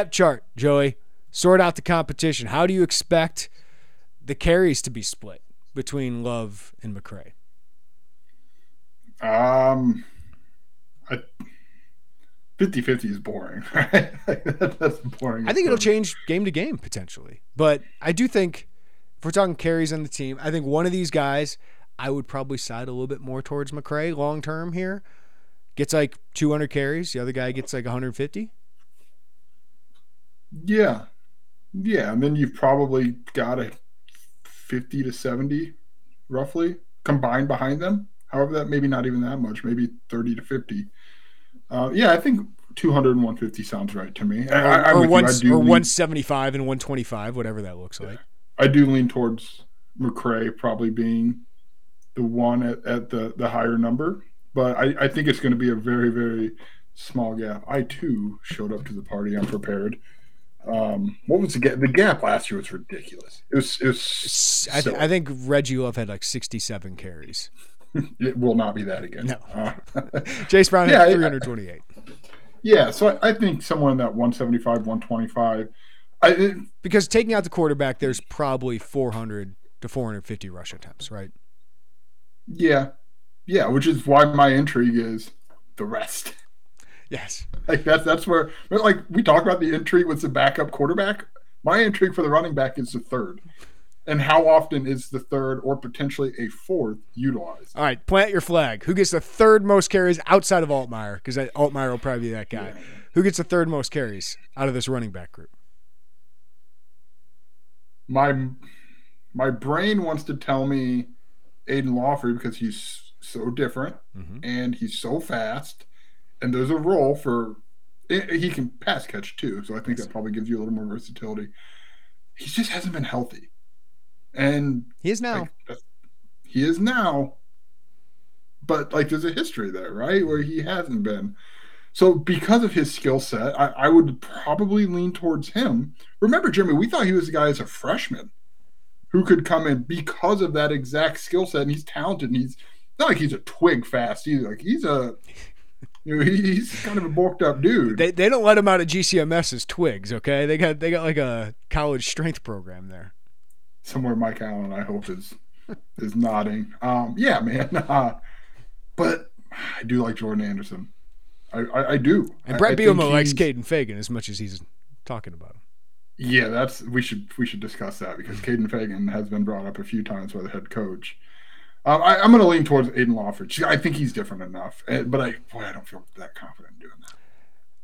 depth chart, Joey. Sort out the competition. How do you expect the carries to be split between Love and McCray? Um, I 50-50 is boring, *laughs* right? That's boring. I think it'll change game to game potentially, but I do think if we're talking carries on the team, I think one of these guys I would probably side a little bit more towards McCray long term here. Gets like 200 carries. The other guy gets like 150. Yeah. Yeah. And then you've probably got a 50 to 70 roughly combined behind them. However, that maybe not even that much, maybe 30 to 50. Uh, yeah, I think 200 and 150 sounds right to me. Or, I, or, one, or lean, 175 and 125, whatever that looks like. I do lean towards McCray probably being the one at, at the, the higher number, but I, I think it's going to be a very, very small gap. I too showed up to the party unprepared. Um, what was the gap? The gap last year was ridiculous. It was. It was. I, th- I think Reggie Love had like 67 carries. *laughs* it will not be that again. No. Uh, *laughs* Chase Brown yeah, had 328. Yeah, so I, I, think somewhere in that 175, 125. I, it, because taking out the quarterback, there's probably 400 to 450 rush attempts, right? Yeah, yeah, which is why my intrigue is the rest. Yes, like that's that's where like we talk about the intrigue with the backup quarterback. My intrigue for the running back is the third and how often is the third or potentially a fourth utilized? All right, plant your flag. Who gets the third most carries outside of Altmyer? Because Altmyer will probably be that guy. Yeah. Who gets the third most carries out of this running back group? My my brain wants to tell me Aidan Laughery because he's so different mm-hmm. and he's so fast, and there's a role for eh, he can pass catch too. So I think that probably gives you a little more versatility. He just hasn't been healthy And he is now. Like, he is now. But like there's a history there, right? Where he hasn't been. So because of his skill set, I, I, would probably lean towards him. Remember, Jeremy, we thought he was a guy as a freshman who could come in because of that exact skill set, and he's talented. And he's not like he's a twig fast either. Like he's a *laughs* he's kind of a bulked up dude. They, they don't let him out of GCMS as twigs, okay? They got they got like a college strength program there. Somewhere Mike Allen, I hope is *laughs* is nodding. Um, yeah, man. *laughs* Uh, but I do like Jordan Anderson. I, I, I do. And Bret Bielema likes Kaden Feagin as much as he's talking about him. Yeah, that's we should we should discuss that because Kaden Feagin has been brought up a few times by the head coach. Um, I, am going to lean towards Aidan Laughery. I think he's different enough, eh, but I boy, I don't feel that confident doing that.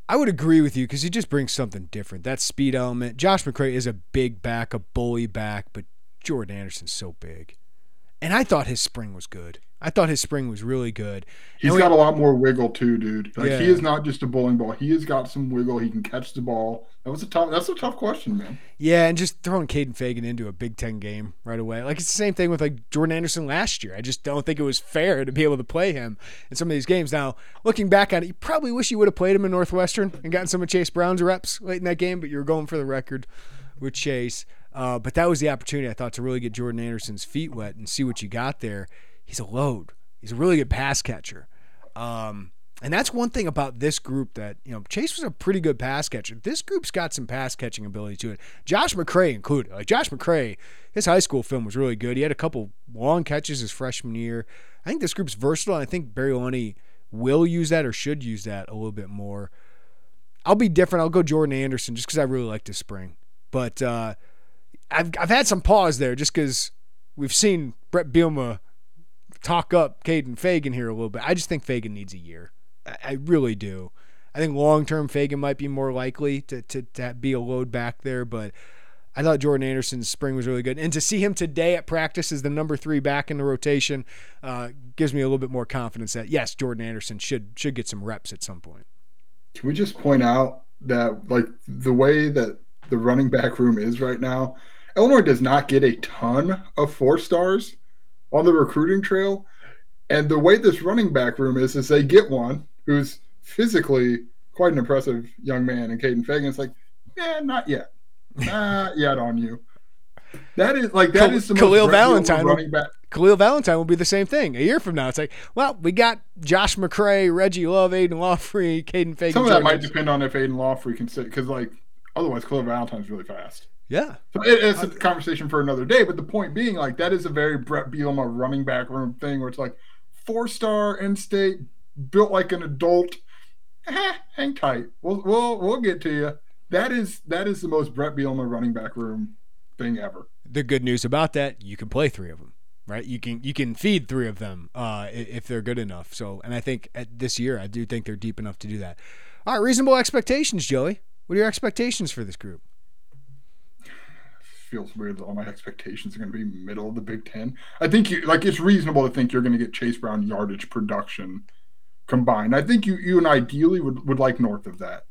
I would agree with you because he just brings something different. That speed element. Josh McCray is a big back, a bully back, but Jordan Anderson's so big. And I thought his spring was good. I thought his spring was really good. He's got a lot more wiggle too, dude. Like yeah. he is not just a bowling ball. He has got some wiggle. He can catch the ball. That was a tough. That's a tough question, man. Yeah, and just throwing Kaden Feagin into a Big Ten game right away. Like it's the same thing with like Jordan Anderson last year. I just don't think it was fair to be able to play him in some of these games. Now, looking back on it, you probably wish you would have played him in Northwestern and gotten some of Chase Brown's reps late in that game. But you were going for the record with Chase. Uh, but that was the opportunity I thought to really get Jordan Anderson's feet wet and see what you got there. He's a load. He's a really good pass catcher. Um, and that's one thing about this group that, you know, Chase was a pretty good pass catcher. This group's got some pass catching ability to it. Josh McCray included. Like Josh McCray, his high school film was really good. He had a couple long catches his freshman year. I think this group's versatile. and I think Barry Lunney will use that or should use that a little bit more. I'll be different. I'll go Jordan Anderson just because I really like this spring. But uh, I've, I've had some pause there just because we've seen Bret Bielema talk up Kaden Feagin here a little bit. I just think Feagin needs a year. I, I really do. I think long term Feagin might be more likely to, to, to be a load back there, but I thought Jordan Anderson's spring was really good. And to see him today at practice as the number three back in the rotation uh, gives me a little bit more confidence that, yes, Jordan Anderson should should get some reps at some point. Can we just point out that, like, the way that the running back room is right now, Illinois does not get a ton of four stars on the recruiting trail. And the way this running back room is, is they get one who's physically quite an impressive young man, and Kaden Feagin. It's like, yeah, not yet, not *laughs* yet on you. That is like that is the Khalil Valentine running back. Khalil Valentine will be the same thing a year from now. It's like, well, we got Josh McCray, Reggie Love, Aidan Laughery, Kaden Feagin. Some of that might depend on if Aidan Laughery can sit because, like, otherwise, Khalil Valentine's really fast. Yeah. So it, it's a conversation for another day. But the point being, like, that is a very Bret Bielema running back room thing where it's like four star in state, built like an adult. Eh, hang tight. We'll we'll we'll get to you. That is that is the most Bret Bielema running back room thing ever. The good news about that, you can play three of them, right? You can you can feed three of them uh, if they're good enough. So, and I think at this year, I do think they're deep enough to do that. All right, reasonable expectations, Joey. What are your expectations for this group? Feels weird that all my expectations are going to be middle of the Big Ten. I think you like it's reasonable to think you're going to get Chase Brown yardage production combined. I think you you and ideally would, would like north of that.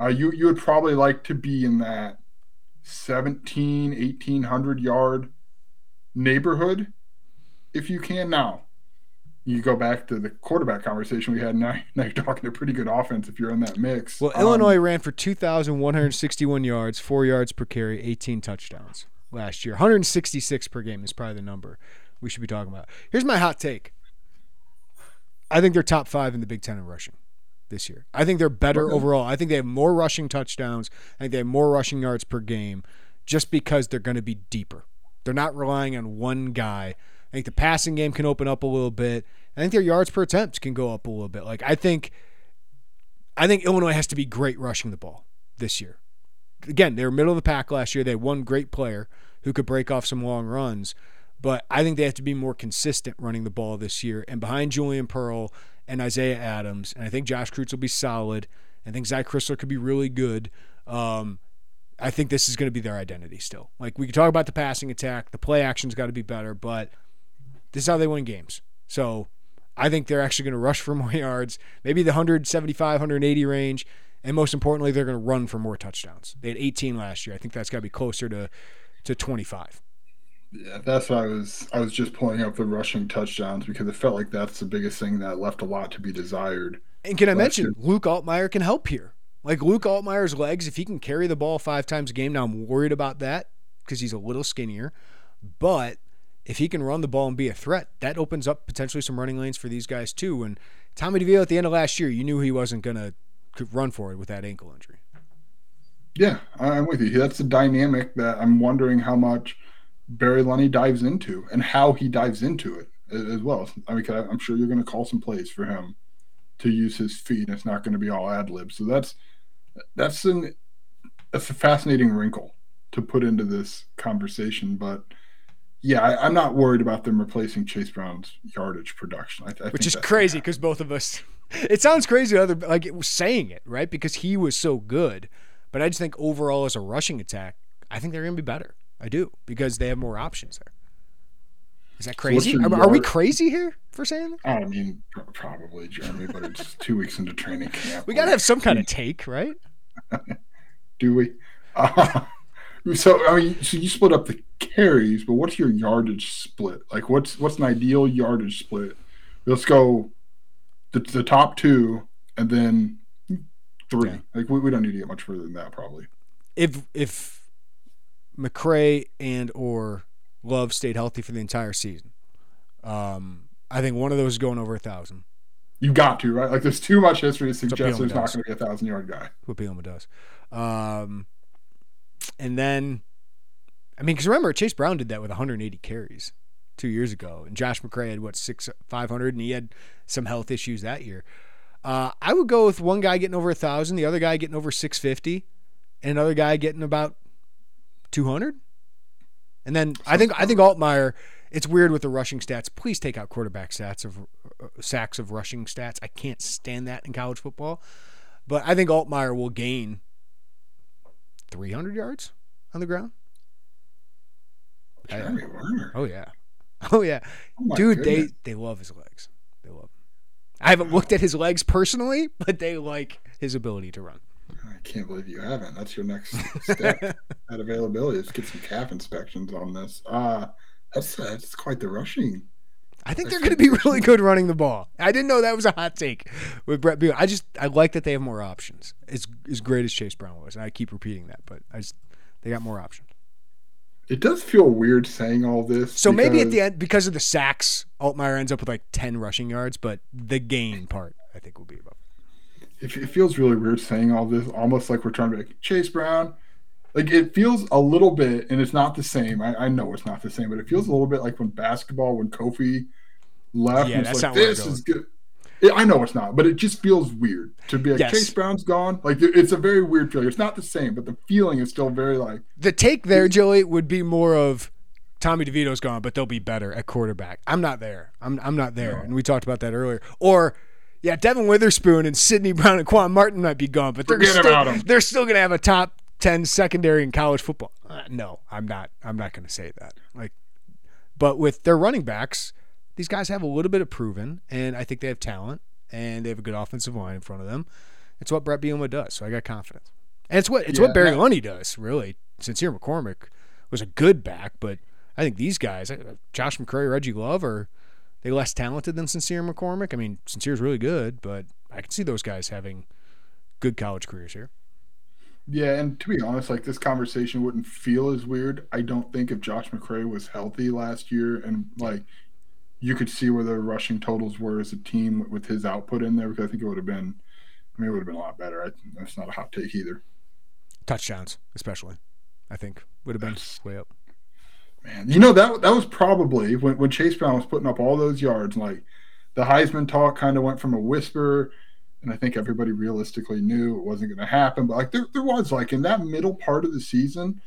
Uh, you you would probably like to be in that 17 1800 yard neighborhood if you can now you go back to the quarterback conversation we had. Now, now you're talking a pretty good offense if you're in that mix. Well, um, Illinois ran for 2,161 yards, four yards per carry, 18 touchdowns last year. 166 per game is probably the number we should be talking about. Here's my hot take. I think they're top five in the Big Ten in rushing this year. I think they're better okay. overall. I think they have more rushing touchdowns. I think they have more rushing yards per game, just because they're going to be deeper. They're not relying on one guy I think the passing game can open up a little bit. I think their yards per attempt can go up a little bit. Like I think I think Illinois has to be great rushing the ball this year. Again, they were middle of the pack last year. They had one great player who could break off some long runs, but I think they have to be more consistent running the ball this year. And behind Julian Pearl and Isaiah Adams, and I think Josh Kreutz will be solid. I think Zach Crisler could be really good. Um, I think this is going to be their identity still. Like we can talk about the passing attack, the play action's got to be better, but this is how they win games. So I think they're actually going to rush for more *laughs* yards, maybe the 175, 180 range. And most importantly, they're going to run for more touchdowns. They had 18 last year. I think that's got to be closer to, to 25. Yeah, that's what I was. I was just pulling up the rushing touchdowns because it felt like that's the biggest thing that left a lot to be desired. And can I mention year. Luke Altmyer can help here? Like Luke Altmyer's legs, if he can carry the ball five times a game, now I'm worried about that because he's a little skinnier. But if he can run the ball and be a threat, that opens up potentially some running lanes for these guys too. And Tommy DeVito at the end of last year, you knew he wasn't going to run for it with that ankle injury. Yeah, I'm with you. That's the dynamic that I'm wondering how much Barry Lunney dives into and how he dives into it as well. I mean, I'm sure you're going to call some plays for him to use his feet, and it's not going to be all ad lib. So that's that's an that's a fascinating wrinkle to put into this conversation. But yeah, I, am not worried about them replacing Chase Brown's yardage production. I, I Which is crazy because both of us. *laughs* It sounds crazy, other like it was saying it right because he was so good, but I just think overall as a rushing attack, I think they're going to be better. I do because they have more options there. Is that crazy? Are, are, we crazy here for saying that? I mean, probably, Jeremy, but it's *laughs* two weeks into training camp. We got to have some kind of *laughs* take, right? do we? Uh, so I mean, so you split up the carries, but what's your yardage split? Like, what's what's an ideal yardage split? Let's go the, the top two, and then three. Like, we, we don't need to get much further than that, probably. If if McCray and or Love stayed healthy for the entire season, um, I think one of those is going over a thousand. You got to right. Like, there's too much history to suggest there's not going to be a thousand yard guy. What Bielema does. Um, and then, I mean, because remember, Chase Brown did that with 180 carries two years ago, and Josh McCray had what six 500, and he had some health issues that year. Uh, I would go with one guy getting over a thousand, the other guy getting over 650, and another guy getting about 200. And then I think I think Altmyer. It's weird with the rushing stats. Please take out quarterback stats of uh, sacks of rushing stats. I can't stand that in college football. But I think Altmyer will gain 300 yards on the ground. Jeremy Werner. Oh yeah, *laughs* oh yeah, oh dude. Goodness. They they love his legs. They love. Him. I haven't looked at his legs personally, but they like his ability to run. I can't believe you haven't. That's your next step *laughs* at availability. Let's get some calf inspections on this. Uh that's that's quite the rushing I think they're going to be really good running the ball. I didn't know that was a hot take with Brett Beal. I just I like that they have more options. As as great as Chase Brown was, and I keep repeating that, but I just they got more options. It does feel weird saying all this. So maybe at the end, because of the sacks, Altmyer ends up with like ten rushing yards, but the gain part I think will be above. It, it feels really weird saying all this, almost like we're trying to like Chase Brown. Like it feels a little bit, and it's not the same. I, I know it's not the same, but it feels a little bit like when basketball, when Kofi left, yeah, it's like this is good. I know it's not, but it just feels weird to be like yes. Chase Brown's gone. Like it's a very weird feeling. It's not the same, but the feeling is still very like the take there, Joey, would be more of Tommy DeVito's gone, but they'll be better at quarterback. I'm not there. I'm I'm not there, no. and we talked about that earlier. Or yeah, Devin Witherspoon and Sydney Brown and Quan Martin might be gone, but they're Forget still, they're still going to have a top 10 secondary in college football. Uh, no, I'm not. I'm not going to say that. Like, but with their running backs, these guys have a little bit of proven, and I think they have talent, and they have a good offensive line in front of them. It's what Bret Bielema does, so I got confidence. And it's what it's yeah, what Barry Lunney does, really. Sincere McCormick was a good back, but I think these guys, Josh McCray, Reggie Love, are they less talented than Sincere McCormick. I mean, Sincere's really good, but I can see those guys having good college careers here. Yeah, and to be honest, like this conversation wouldn't feel as weird. I don't think if Josh McCray was healthy last year and like you could see where the rushing totals were as a team with his output in there, because I think it would have been, I mean, it would have been a lot better. I, that's not a hot take either. Touchdowns, especially, I think would have been that's, way up. Man, you know that that was probably when when Chase Brown was putting up all those yards, like the Heisman talk kind of went from a whisper and I think everybody realistically knew it wasn't going to happen. But like there, there was like in that middle part of the season,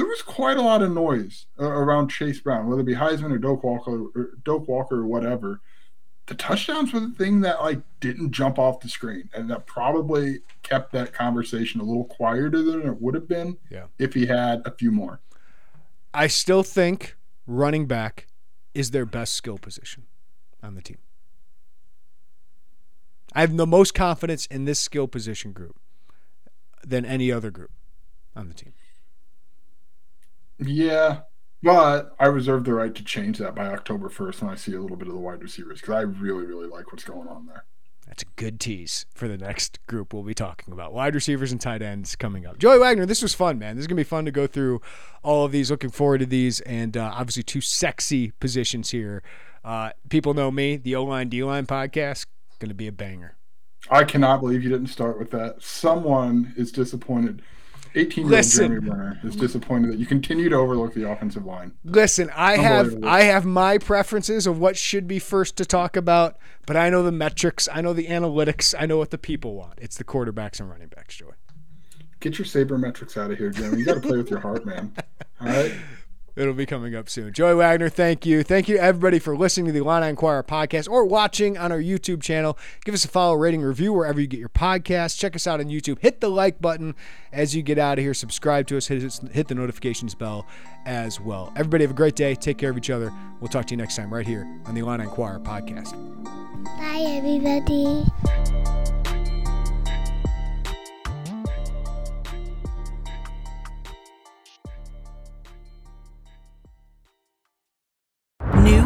there was quite a lot of noise uh, around Chase Brown, whether it be Heisman or Doak Walker or Doak Walker or whatever. The touchdowns were the thing that like didn't jump off the screen, and that probably kept that conversation a little quieter than it would have been yeah. if he had a few more. I still think running back is their best skill position on the team. I have the most confidence in this skill position group than any other group on the team. Yeah, But I reserve the right to change that by October 1st when I see a little bit of the wide receivers because I really, really like what's going on there. That's a good tease for the next group we'll be talking about. Wide receivers and tight ends coming up. Joey Wagner, this was fun, man. This is going to be fun to go through all of these. Looking forward to these. And uh, obviously, two sexy positions here. Uh, people know me, the O line, D line podcast, going to be a banger. I cannot believe you didn't start with that. Someone is disappointed 18 year old Jeremy Werner is disappointed that you continue to overlook the offensive line. Listen, I have I have my preferences of what should be first to talk about, but I know the metrics, I know the analytics, I know what the people want. It's the quarterbacks and running backs, Joy. Get your sabermetrics out of here, Jeremy. You got to play with your heart, man. *laughs* All right. It'll be coming up soon. Joey Wagner, thank you. Thank you everybody for listening to the Illini Inquirer podcast or watching on our YouTube channel. Give us a follow, rating, review wherever you get your podcast. Check us out on YouTube. Hit the like button as you get out of here. Subscribe to us. Hit, hit the notifications bell as well. Everybody have a great day. Take care of each other. We'll talk to you next time right here on the Illini Inquirer podcast. Bye, everybody.